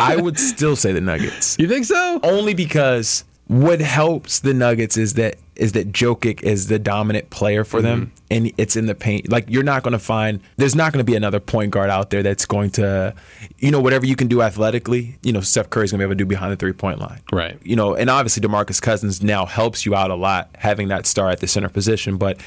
I would still say the Nuggets. you think so? only because what helps the Nuggets is that is that Jokic is the dominant player for them, mm-hmm. and it's in the paint. Like you're not going to find there's not going to be another point guard out there that's going to, you know, whatever you can do athletically. You know, Steph Curry's going to be able to do behind the three point line, Right. You know, and obviously Demarcus Cousins now helps you out a lot having that star at the center position, but.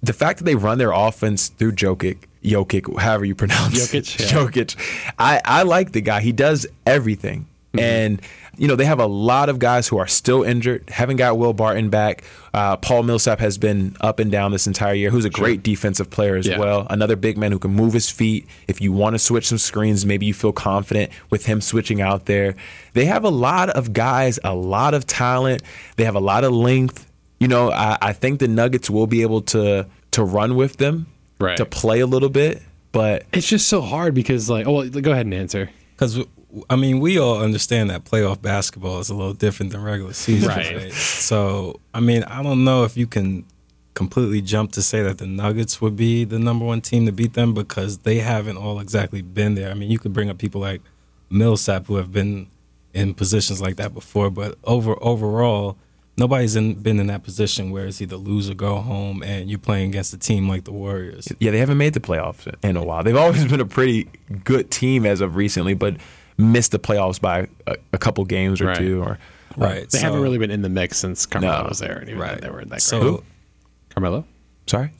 The fact that they run their offense through Jokic, Jokic, however you pronounce Jokic, it, yeah. Jokic, I, I like the guy. He does everything. Mm-hmm. And you know they have a lot of guys who are still injured. Haven't got Will Barton back. Uh, Paul Millsap has been up and down this entire year. Who's a great defensive player as Yeah. well. Another big man who can move his feet. If you want to switch some screens, maybe you feel confident with him switching out there. They have a lot of guys, a lot of talent. They have a lot of length. You know, I, I think the Nuggets will be able to to run with them, Right. to play a little bit. But It's just so hard because like, oh, well, go ahead and answer. Because I mean, we all understand that playoff basketball is a little different than regular season. Right. Right. So I mean, I don't know if you can completely jump to say that the Nuggets would be the number one team to beat them because they haven't all exactly been there. I mean, you could bring up people like Millsap who have been in positions like that before, but over overall, nobody's in, been in that position where it's either lose or go home, and you're playing against a team like the Warriors. yeah, they haven't made the playoffs in a while. They've always been a pretty good team as of recently, but missed the playoffs by a, a couple games or Right. two. Or Right. They so- haven't really been in the mix since Carmelo No. was there. And even Right. they were in that great. So Carmelo? sorry,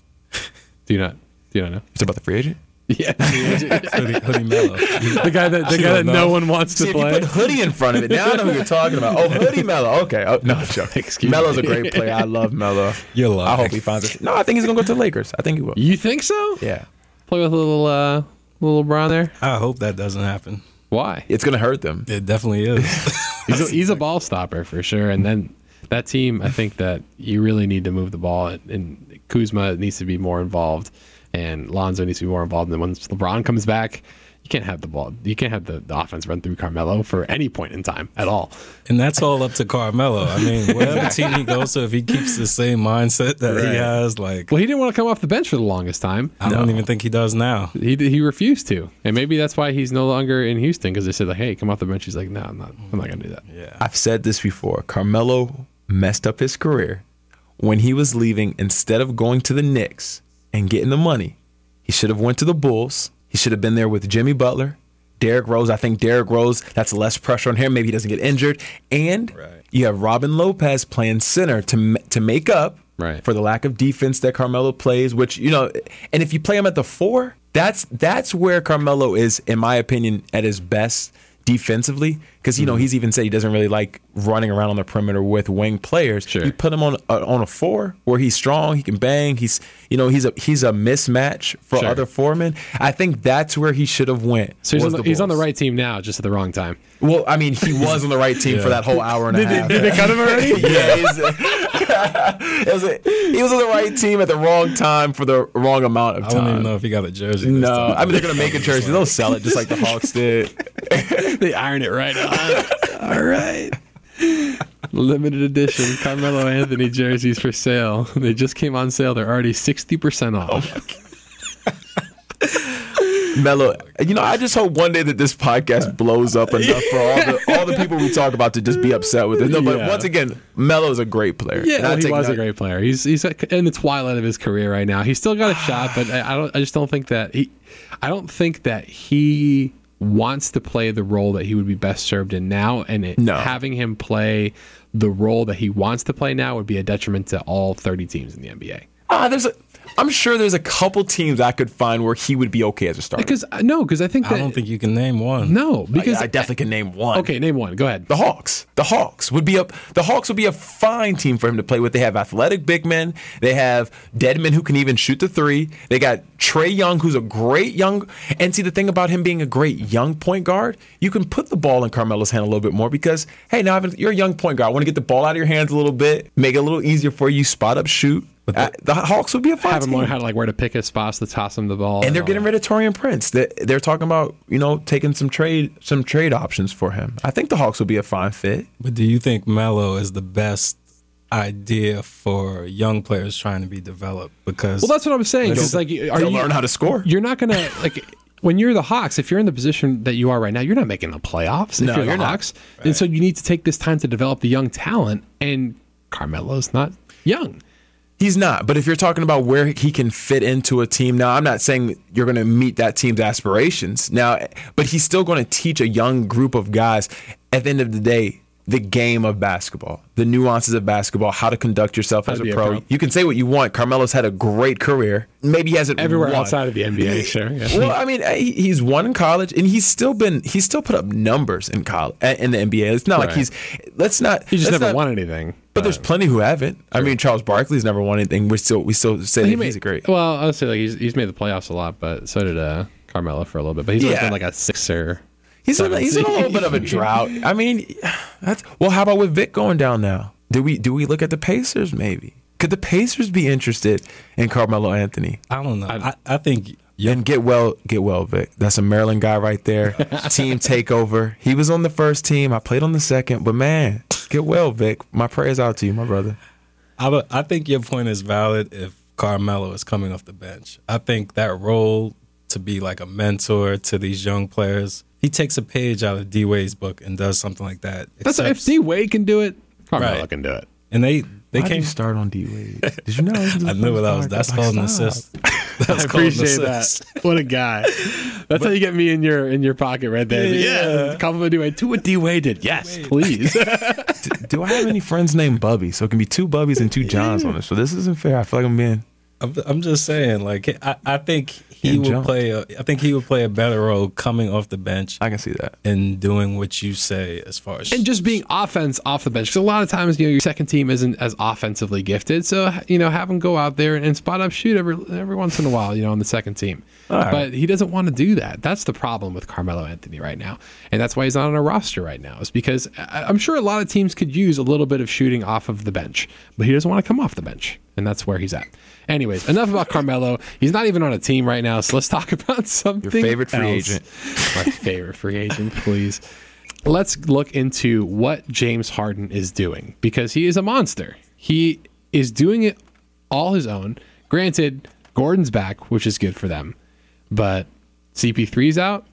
Do you not? Do you not know? it's about the free agent. Yeah, Hoodie, Hoodie Melo. the guy that the guy that don't no one wants to See, if you play. put hoodie in front of it, now I know who you're talking about. Oh, hoodie Melo. Okay. Oh, no, I'm joking. Excuse Melo's me. a great player. I love Melo. You're lying. I hope he finds it. No, I think he's gonna go to the Lakers. I think he will. You think so? Yeah. Play with a little uh, little LeBron there. I hope that doesn't happen. Why? It's gonna hurt them. It definitely is. He's a, he's a ball stopper for sure. And then that team, I think that you really need to move the ball, and, and Kuzma needs to be more involved, and Lonzo needs to be more involved. And then once LeBron comes back, you can't have the ball. You can't have the, the offense run through Carmelo for any point in time at all. and that's all up to Carmelo. I mean, whatever team he goes to, if he keeps the same mindset that Right. he has, like Well, he didn't want to come off the bench for the longest time. I don't even think he does now. He he refused to, and maybe that's why he's no longer in Houston because they said like, "Hey, come off the bench." He's like, "No, I'm not. I'm not gonna do that." Yeah. I've said this before. Carmelo messed up his career when he was leaving. Instead of going to the Knicks and getting the money, he should have went to the Bulls. He should have been there with Jimmy Butler, Derrick Rose. I think Derrick Rose. That's less pressure on him. Maybe he doesn't get injured. And Right. you have Robin Lopez playing center to to make up Right. for the lack of defense that Carmelo plays. Which you know, and if you play him at the four, that's that's where Carmelo is, in my opinion, at his best defensively. Because you know mm-hmm. he's even said he doesn't really like running around on the perimeter with wing players. Sure. You put him on a, on a four where he's strong, he can bang. He's you know he's a he's a mismatch for Sure. other foremen. I think that's where he should have went. So he's, on was the, he's on the right team now, just at the wrong time. Well, I mean, he was on the right team for that whole hour and a half. Did they cut him already? yeah, it was a- he was on the right team at the wrong time for the wrong amount of time. I don't even know if he got a jersey. No. I mean they're gonna make a jersey. They'll sell it just like the Hawks did. they iron it right All right. Limited edition Carmelo Anthony jerseys for sale. They just came on sale. They're already 60% off. Oh Melo, you know, I just hope one day that this podcast blows up enough for all the all the people we talk about to just be upset with it. No, but Yeah. once again, Melo's a great player. yeah, well, he was a great player. He's he's in the twilight of his career right now. He's still got a shot, but I, I don't. I just don't think that he. I don't think that he wants to play the role that he would be best served in now, and it, No. having him play the role that he wants to play now would be a detriment to all 30 teams in the NBA. Ah, there's a. I'm sure there's a couple teams I could find where he would be okay as a starter. Because uh, no, because I think that I don't think you can name one. no, oh, because I, I definitely can name one. okay, name one. Go ahead. The Hawks. The Hawks would be a the Hawks would be a fine team for him to play with. They have athletic big men. They have Dedmon who can even shoot the three. They got Trae Young, who's a great young. And see the thing about him being a great young point guard, you can put the ball in Carmelo's hand a little bit more because hey, now you're a young point guard. I want to get the ball out of your hands a little bit, make it a little easier for you. Spot up, shoot. Uh, the Hawks would be a fine fit. Have him team. learn how to like where to pick his spots to toss him the ball, and they're getting that. rid of Taurean Prince. They, they're talking about you know taking some trade some trade options for him. I think the Hawks would be a fine fit. But do you think Melo is the best idea for young players trying to be developed? Because Well, that's what I'm saying. Because like, are you learn how to score. You're not gonna like when you're the Hawks. If you're in the position that you are right now, you're not making the playoffs. If No, you're you're not. Hawks, and so you need to take this time to develop the young talent. And Carmelo's not young. He's not. But if you're talking about where he can fit into a team, now I'm not saying you're going to meet that team's aspirations. Now, but he's still going to teach a young group of guys. At the end of the day, the game of basketball, the nuances of basketball, how to conduct yourself as a be a pro. pro. You can say what you want. Carmelo's had a great career. Maybe he hasn't Everywhere won. outside of the NBA, sure. Yeah. Well, I mean, he's won in college, and he's still been he's still put up numbers in college in the NBA. It's not like he's let's not he just never not- won anything. But there's plenty who haven't. I mean, Charles Barkley's never won anything. We still we still say that he made, he's great. Well, I would say like he's he's made the playoffs a lot, but so did uh, Carmelo for a little bit. But he's always Yeah. been like a sixer. He's in, he's in a little bit of a drought. I mean, that's well. How about with Vic going down now? Do we do we look at the Pacers? Maybe could the Pacers be interested in Carmelo Anthony I don't know. I, I think you and get well get well Vic? That's a Maryland guy right there. team takeover. He was on the first team. I played on the second. But man, get well Vic. My prayers out to you, my brother. I, I think your point is valid if Carmelo is coming off the bench. I think that role to be like a mentor to these young players, he takes a page out of D Wade's book and does something like that. That's if Accepts- D Wade can do it, Carmelo Right. can do it. and they they Why did came. you start on D Wade? Did you know? I knew what that was. That's called an assist. That's I appreciate that. What a guy. That's how you get me in your in your pocket right there. Yeah. Yeah, compliment D Wade. Do what D Wade did. Yes, please. Do I have any friends named Bubby? So it can be two Bubbies and two Jons on this. So this isn't fair. I feel like I'm being. I'm, I'm just saying, like I, I think he Getting would jumped. play. A, I think he would play a better role coming off the bench I can see that. and doing what you say as far as and just being offense off the bench. Because a lot of times, you know, your second team isn't as offensively gifted. So, you know, have him go out there and, and spot up shoot every every once in a while, you know, on the second team. right. But he doesn't want to do that. That's the problem with Carmelo Anthony right now. And that's why he's not on a roster right now, is because I- I'm sure a lot of teams could use a little bit of shooting off of the bench, but he doesn't want to come off the bench. And that's where he's at. Anyways, enough about Carmelo. He's not even on a team right now. So let's talk about something. Your favorite free else. agent. My favorite free agent, please. Let's look into what James Harden is doing because he is a monster. He is doing it all his own. Granted, Gordon's back, which is good for them, but CP3's out,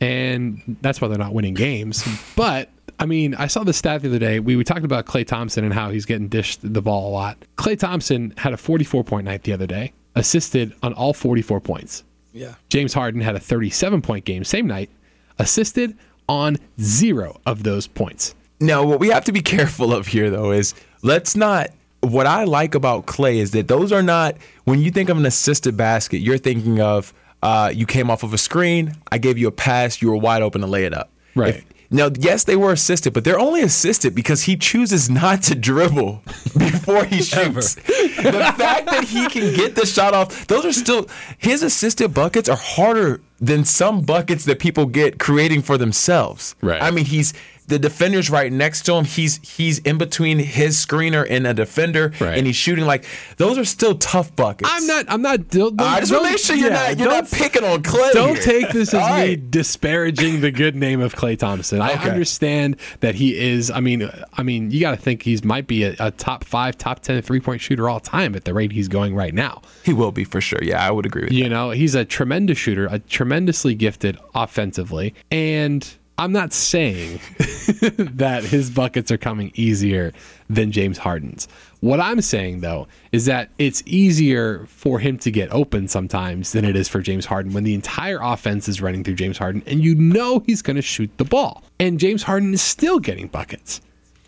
and that's why they're not winning games. But I mean, I saw the stat the other day. We, we talked about Klay Thompson and how he's getting dished the ball a lot. Klay Thompson had a 44 point night the other day, assisted on all 44 points. yeah. James Harden had a 37 point game same night, assisted on zero of those points. Now, what we have to be careful of here, though, is let's not. What I like about Klay is that those are not. When you think of an assisted basket, you're thinking of uh, you came off of a screen, I gave you a pass, you were wide open to lay it up. Right. If- now, yes, they were assisted, but they're only assisted because he chooses not to dribble before he shoots. the fact that he can get the shot off, those are still his assisted buckets are harder than some buckets that people get creating for themselves. Right. I mean, he's the defender's right next to him. He's he's in between his screener and a defender, Right. and he's shooting like those are still tough buckets. I'm not. I'm not. Don't, I just want to make sure you're yeah, not you're not picking on Klay. Don't here. take this as All me right. disparaging the good name of Klay Thompson. I Okay. understand that he is. I mean, I mean, you got to think he's might be a, a top five, top ten three point shooter all time at the rate he's going right now. He will be for sure. Yeah, I would agree with you. You know, he's a tremendous shooter, a tremendously gifted offensively, and I'm not saying that his buckets are coming easier than James Harden's. What I'm saying though is that it's easier for him to get open sometimes than it is for James Harden when the entire offense is running through James Harden and you know he's going to shoot the ball. And James Harden is still getting buckets.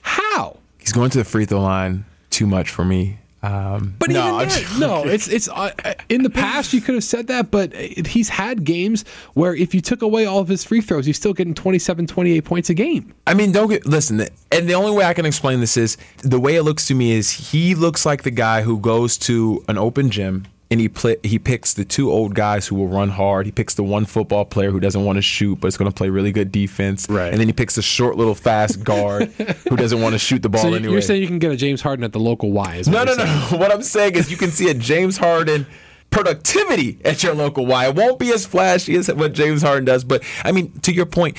How? He's going to the free throw line too much for me. Um, But no, even I'm that, no, it's it's uh, in the past you could have said that, but he's had games where if you took away all of his free throws, he's still getting 27, 28 points a game. I mean, don't get listen. And the only way I can explain this is the way it looks to me is he looks like the guy who goes to an open gym and he play, he picks the two old guys who will run hard. He picks the one football player who doesn't want to shoot but is going to play really good defense. Right. And then he picks the short little fast guard who doesn't want to shoot the ball So you- anyway. you're saying you can get a James Harden at the local Y? No, no, you're no. What I'm saying is you can see a James Harden productivity at your local Y. It won't be as flashy as what James Harden does, but I mean, to your point,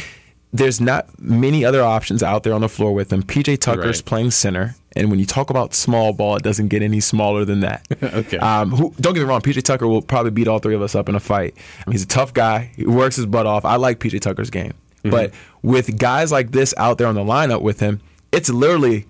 there's not many other options out there on the floor with him. PJ Tucker's Right. playing center, and when you talk about small ball, it doesn't get any smaller than that. Okay. Um, who, don't get me wrong, PJ Tucker will probably beat all three of us up in a fight. I mean, he's a tough guy. He works his butt off. I like PJ Tucker's game, Mm-hmm. but with guys like this out there on the lineup with him, it's literally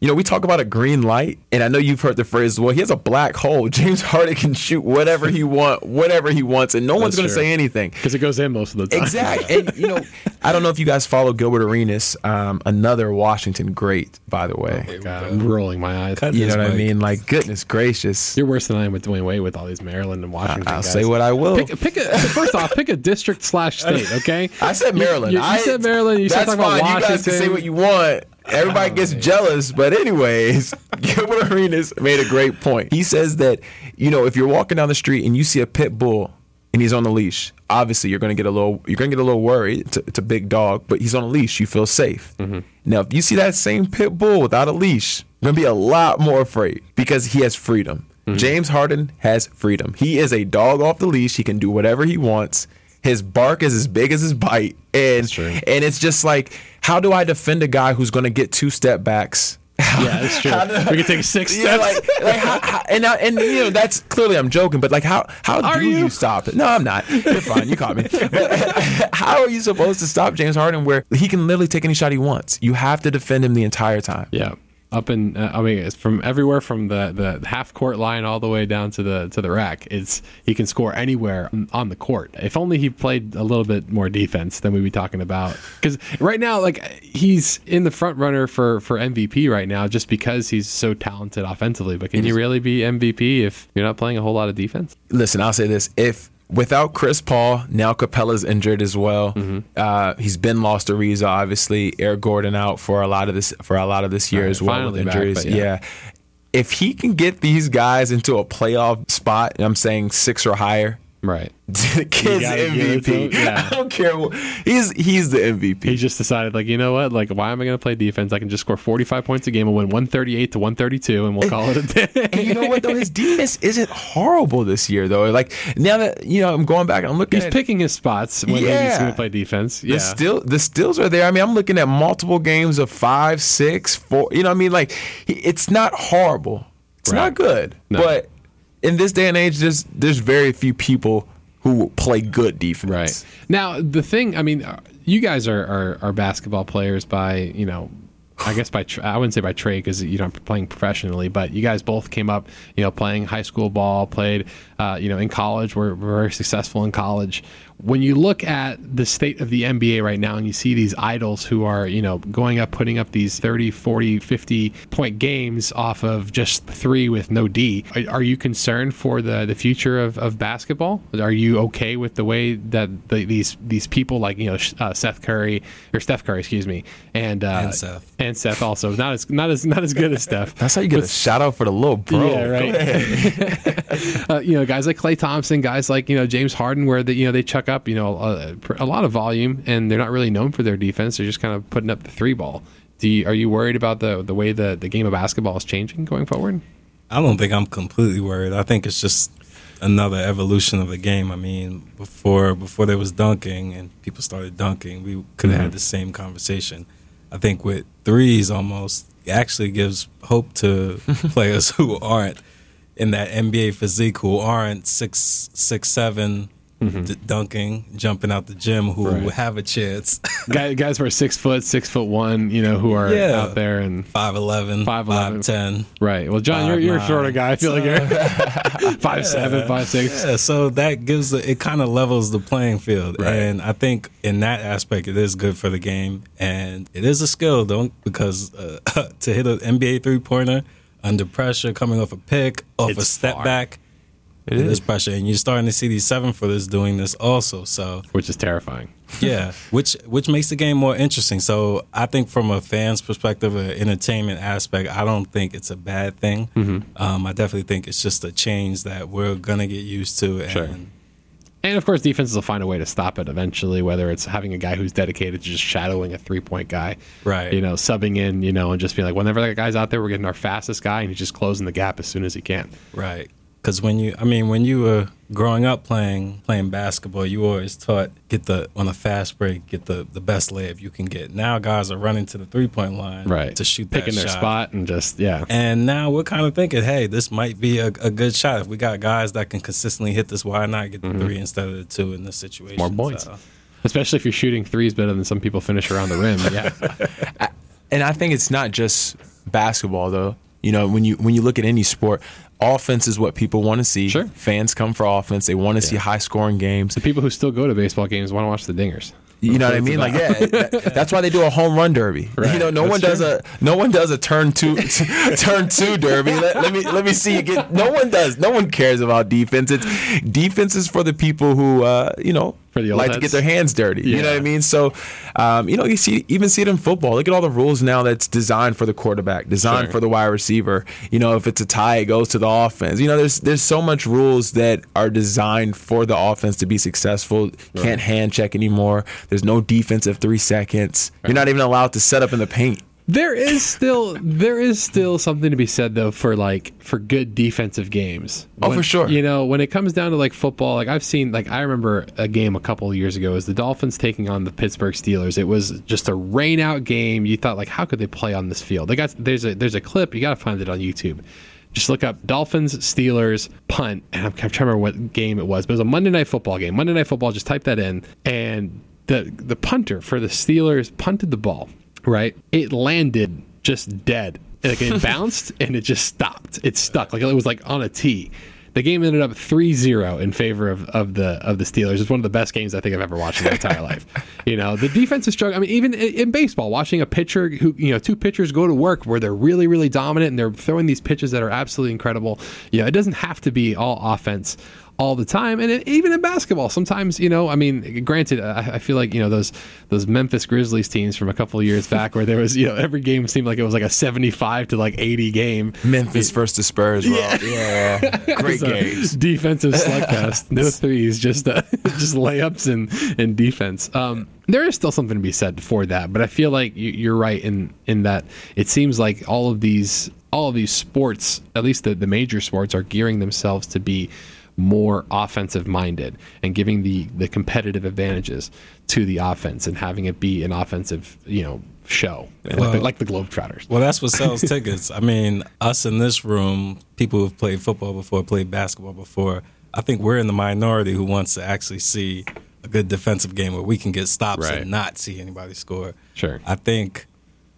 you know, we talk about a green light, and I know you've heard the phrase, well, he has a black hole. James Harden can shoot whatever he want, whatever he wants, and no one's going to say anything. because it goes in most of the time. Exactly. and, you know, I don't know if you guys follow Gilbert Arenas, um, another Washington great, by the way. God, I'm rolling my eyes. Cut You know what I mean? Like, goodness gracious. You're worse than I am with Dwyane Wade with all these Maryland and Washington. I'll guys. say what I will. Pick, pick a first off, pick a district slash state. Okay. I said Maryland. You, you I, said Maryland. You said that's talking about fine. Washington. You guys can say what you want. Everybody oh, gets jealous, but anyways, Gilbert Arenas made a great point. He says that you know if you're walking down the street and you see a pit bull and he's on a leash, obviously you're gonna get a little you're gonna get a little worried. It's a, it's a big dog, but he's on a leash. You feel safe. Mm-hmm. Now, if you see that same pit bull without a leash, you're gonna be a lot more afraid because he has freedom. Mm-hmm. James Harden has freedom. He is a dog off the leash. He can do whatever he wants. His bark is as big as his bite, and and it's just like, how do I defend a guy who's going to get two step backs? Yeah, that's true. Do- we can take six Yeah, steps. like, like how, how, and I, and you know that's clearly I'm joking, but like how how Are do you? you? stop it? No, I'm not. You're fine. You caught me. But how are you supposed to stop James Harden where he can literally take any shot he wants? You have to defend him the entire time. Yeah. Up in, uh, I mean, it's from everywhere from the, the half court line all the way down to the to the rack. It's he can score anywhere on the court. If only he played a little bit more defense, then we'd be talking about. Because right now, like he's in the front runner for for MVP right now, just because he's so talented offensively. But can you really be MVP if you're not playing a whole lot of defense? Listen, I'll say this: if without Chris Paul, now Capela's injured as well. Mm-hmm. Uh, he's been lost to Ariza, obviously. Eric Gordon out for a lot of this for a lot of this year Right, as well with finally back, injuries. yeah. yeah. If he can get these guys into a playoff spot, and I'm saying six or higher, Right. the kid's gotta give it to MVP. yeah. I don't care. What, he's he's the MVP. He just decided, like, you know what? Like, why am I going to play defense? I can just score 45 points a game and win 138 to 132, and we'll call it a day. and you know what though, his defense isn't horrible this year though. Like now that you know, I'm going back. I'm looking He's at picking his spots when he's going to play defense. The Yeah. still the stills are there. I mean, I'm looking at multiple games of five, six, four. You know, what I mean, like it's not horrible. It's Right. not good. No. But in this day and age, there's there's very few people who play good defense. Right. Now, the thing, I mean, uh, you guys are, are, are basketball players by, you know, I guess by, tra- I wouldn't say by trade because you're not playing professionally, but you guys both came up, you know, playing high school ball, played, uh, you know, in college, were, were very successful in college. When you look at the state of the NBA right now and you see these idols who are, you know, going up, putting up these 30, 40, 50 point games off of just three with no D, are, are you concerned for the, the future of, of basketball? Are you okay with the way that the, these these people like, you know, uh, Seth Curry or Steph Curry, excuse me, and, uh, And Seth. and Seth also not as not as not as good as Steph. That's how you get a shout out for the little bro. Yeah, right. uh, you know, guys like Klay Thompson, guys like you know James Harden, where the, you know they chuck up you know a, a lot of volume, and they're not really known for their defense. They're just kind of putting up the three ball. Do you, are you worried about the the way the the game of basketball is changing going forward? I don't think I'm completely worried. I think it's just another evolution of the game. I mean, before before there was dunking and people started dunking, we could have had mm-hmm. the same conversation. I think with threes, almost it actually gives hope to players who aren't in that NBA physique, who aren't six six seven. D- dunking, jumping out the gym, who Right. have a chance. guys, guys who are six foot, six foot one, you know, who are Yeah. out there and 5'11", 5'11". 5'10". right. Well, Jon, you're you're a Five, shorter guy. I feel like you're five seven, five six. Yeah, so that gives the, it kind of levels the playing field, Right. and I think in that aspect it is good for the game, and it is a skill, don't because uh, to hit an NBA three pointer under pressure, coming off a pick, off a step far. back, It it is. is pressure, and you're starting to see these seven footers doing this also. So which is terrifying. yeah, which which makes the game more interesting. So I think from a fan's perspective, an entertainment aspect, I don't think it's a bad thing. Mm-hmm. Um, I definitely think it's just a change that we're gonna get used to. And Sure. And of course, defenses will find a way to stop it eventually, whether it's having a guy who's dedicated to just shadowing a three point guy. Right. You know, subbing in, you know, and just being like, whenever that guy's out there, we're getting our fastest guy, and he's just closing the gap as soon as he can. Right. Because when you, I mean, when you were growing up playing playing basketball, you always taught get the on a fast break, get the the best layup you can get. Now guys are running to the three point line, Right. to shoot Picking that their shot. spot and just, yeah. And now we're kind of thinking, hey, this might be a, a good shot if we got guys that can consistently hit this. Why not get the three instead of the two in this situation? Mm-hmm. More points. So, Especially if you're shooting threes better than some people finish around the rim. Yeah. and I think it's not just basketball though. You know, when you when you look at any sport, offense is what people want to see. Sure. Fans come for offense. They want to see high scoring games. The people who still go to baseball games want to watch the dingers. You know what I mean? Like, yeah, that- that's why they do a home run derby. Right. You know, no That's one does true. a no one does a turn two turn two derby. Let, let me let me see you get. No one does. No one cares about defense. It's defense is for the people who uh, you know For the old like to get their hands dirty. You know what I mean? So, um, you know, you see even see it in football. Look at all the rules now that's designed for the quarterback, designed Sure. for the wide receiver. You know, if it's a tie, it goes to the offense. You know, there's there's so much rules that are designed for the offense to be successful. Can't hand check anymore. There's no defensive three seconds. You're not even allowed to set up in the paint. There is still there is still something to be said though for like for good defensive games. Oh, When- for sure. You know, when it comes down to like football, like I've seen like I remember a game a couple of years ago is the Dolphins taking on the Pittsburgh Steelers. It was just a rain out game. You thought like how could they play on this field? They got there's a there's a clip, you got to find it on YouTube. Just look up Dolphins Steelers punt, and I'm, I'm trying to remember what game it was, but it was a Monday Night Football game. Monday Night Football, just type that in, and the the punter for the Steelers punted the ball right? It landed just dead. Like it bounced and it just stopped. It stuck. Like it was like on a tee. The game ended up 3-0 in favor of, of the of the Steelers. It's one of the best games I think I've ever watched in my entire life. You know, the defense is struggling. I mean, even in, in baseball, watching a pitcher who you know two pitchers go to work where they're really really dominant and they're throwing these pitches that are absolutely incredible. You know, it doesn't have to be all offense all the time, and even in basketball, sometimes you know. I mean, granted, I, I feel like you know those those Memphis Grizzlies teams from a couple of years back, where there was you know every game seemed like it was like a seventy-five to like eighty game. Memphis versus Spurs, bro. Yeah, great So, games. defensive slugfest, no threes, just uh, just layups and and defense. Um, there is still something to be said for that, but I feel like you, you're right in in that it seems like all of these all of these sports, at least the the major sports, are gearing themselves to be more offensive minded and giving the the competitive advantages to the offense and having it be an offensive you know show like, the, Well- like the Globetrotters. Well, that's what sells tickets. I mean, us in this room, people who've played football before, played basketball before. I think we're in the minority who wants to actually see a good defensive game where we can get stops Right. and not see anybody score. Sure. I think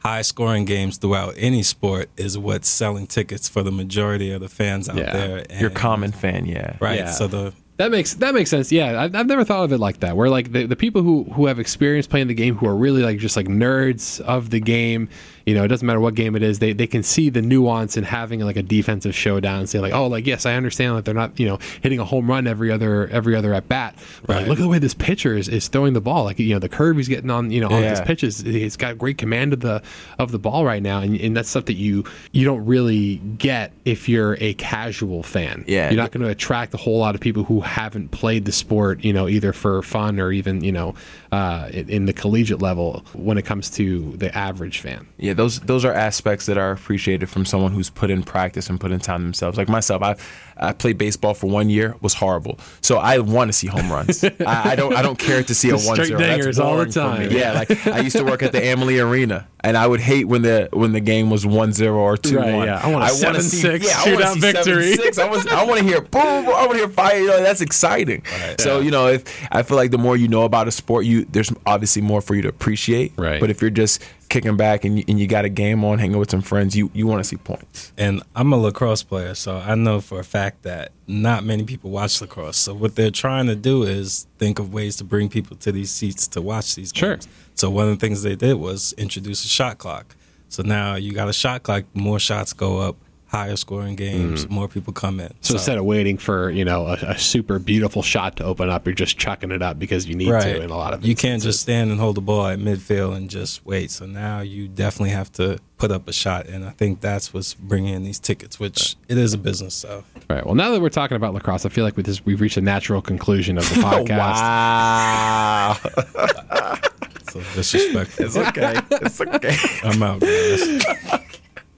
high scoring games throughout any sport is what's selling tickets for the majority of the fans out Yeah. there. Your common fan, yeah. right? Yeah. So the That makes that makes sense. Yeah, I've, I've never thought of it like that. Where like the, the people who who have experience playing the game, who are really like just like nerds of the game. You know, it doesn't matter what game it is. They they can see the nuance in having like a defensive showdown and say like, oh, like yes, I understand that they're not you know hitting a home run every other every other at bat. But Right. look at the way this pitcher is, is throwing the ball. Like you know the curve he's getting on you know on his pitches. He's got great command of the of the ball right now, and, and that's stuff that you you don't really get if you're a casual fan. Yeah. you're not going to attract a whole lot of people who haven't played the sport, you know, either for fun or even, you know, uh, in in the collegiate level when it comes to the average fan. Yeah, those those are aspects that are appreciated from someone who's put in practice and put in time themselves. Like myself, I I played baseball for one year, was horrible. So I want to see home runs. I, I don't I don't care to see a one zero. That's all the boring for me. time. Yeah, like I used to work at the Amalie Arena, and I would hate when the when the game was 1-0 or two one. Right, yeah. I want a 7-6 shootout victory. Six. I was I want to hear boom. I want to hear fire. You know, that's exciting. So you know, if I feel like the more you know about a sport, you there's obviously more for you to appreciate. Right. But if you're just kicking back and you, and you got a game on, hanging with some friends, you you want to see points. And I'm a lacrosse player, so I know for a fact that not many people watch lacrosse. So what they're trying to do is think of ways to bring people to these seats to watch these Sure. games. So one of the things they did was introduce a shot clock. So now you got a shot clock, more shots go up, higher scoring games, more people come in. Mm-hmm. So, instead of waiting for, you know, a, a super beautiful shot to open up, you're just chucking it up because you need to in a lot of you can't just stand and hold the ball at midfield and just wait. So now you definitely have to put up a shot, and I think that's what's bringing in these tickets, which it is a business. So All right. Well, now that we're talking about lacrosse, I feel like with this, we've reached a natural conclusion of the podcast. wow. so disrespectful. it's okay. It's okay. I'm out, guys.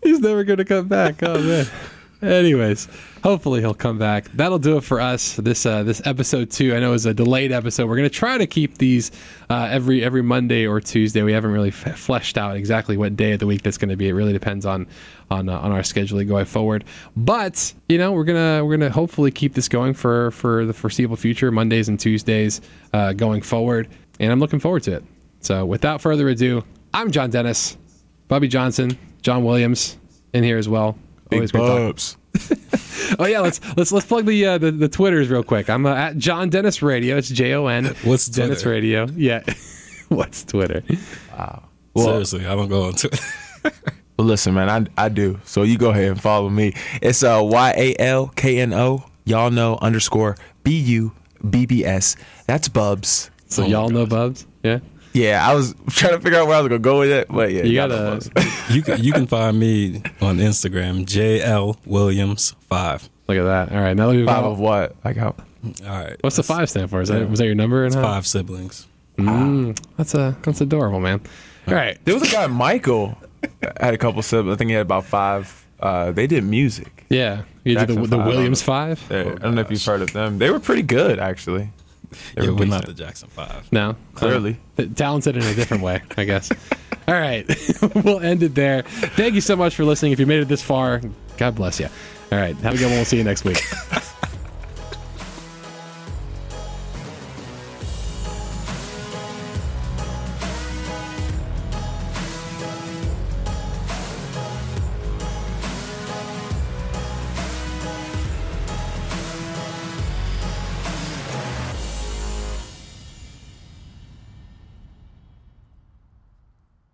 He's never going to come back. Oh man. Anyways, hopefully he'll come back. That'll do it for us. This uh, this episode two. I know is a delayed episode. We're going to try to keep these uh, every every Monday or Tuesday. We haven't really f- fleshed out exactly what day of the week that's going to be. It really depends on on uh, on our scheduling going forward. But you know we're gonna we're gonna hopefully keep this going for for the foreseeable future, Mondays and Tuesdays uh, going forward. And I'm looking forward to it. So without further ado, I'm Jon Dennis. Bubby Johnson, Jon Williams, in here as well. Always Big. Bubs. Oh yeah, let's let's let's plug the uh, the, the Twitters real quick. I'm uh, at Jon Dennis Radio. It's J O N. What's Dennis Twitter? Radio? Yeah. What's Twitter? Well- Seriously, I don't go into it. Well, listen, man, I I do. So you go ahead and follow me. It's uh Y A L K N O. Y'all know underscore B U B B S. That's Bubs. So Oh y'all know Bubs? Yeah. Yeah, I was trying to figure out where I was gonna go with it, but yeah, You gotta Bubs. You can you can find me on Instagram, JL Williams five. look at that. All right, now that we've five all- of what? Like how? All right. what's the five stand for? Is that was that your number? And how? Five siblings. Mm, that's a that's adorable, man. All right. There was a guy Michael had a couple siblings. I think he had about five. Uh, they did music. Yeah, you did the, Jackson the Five, Williams I Five. They- I don't know if you've heard of them. They were pretty good, actually. They Yeah, were we're not the Jackson Five. No, Clearly. Uh, talented in a different way, I guess. All right, we'll end it there. Thank you so much for listening. If you made it this far, God bless you. All right, have a good one. We'll see you next week.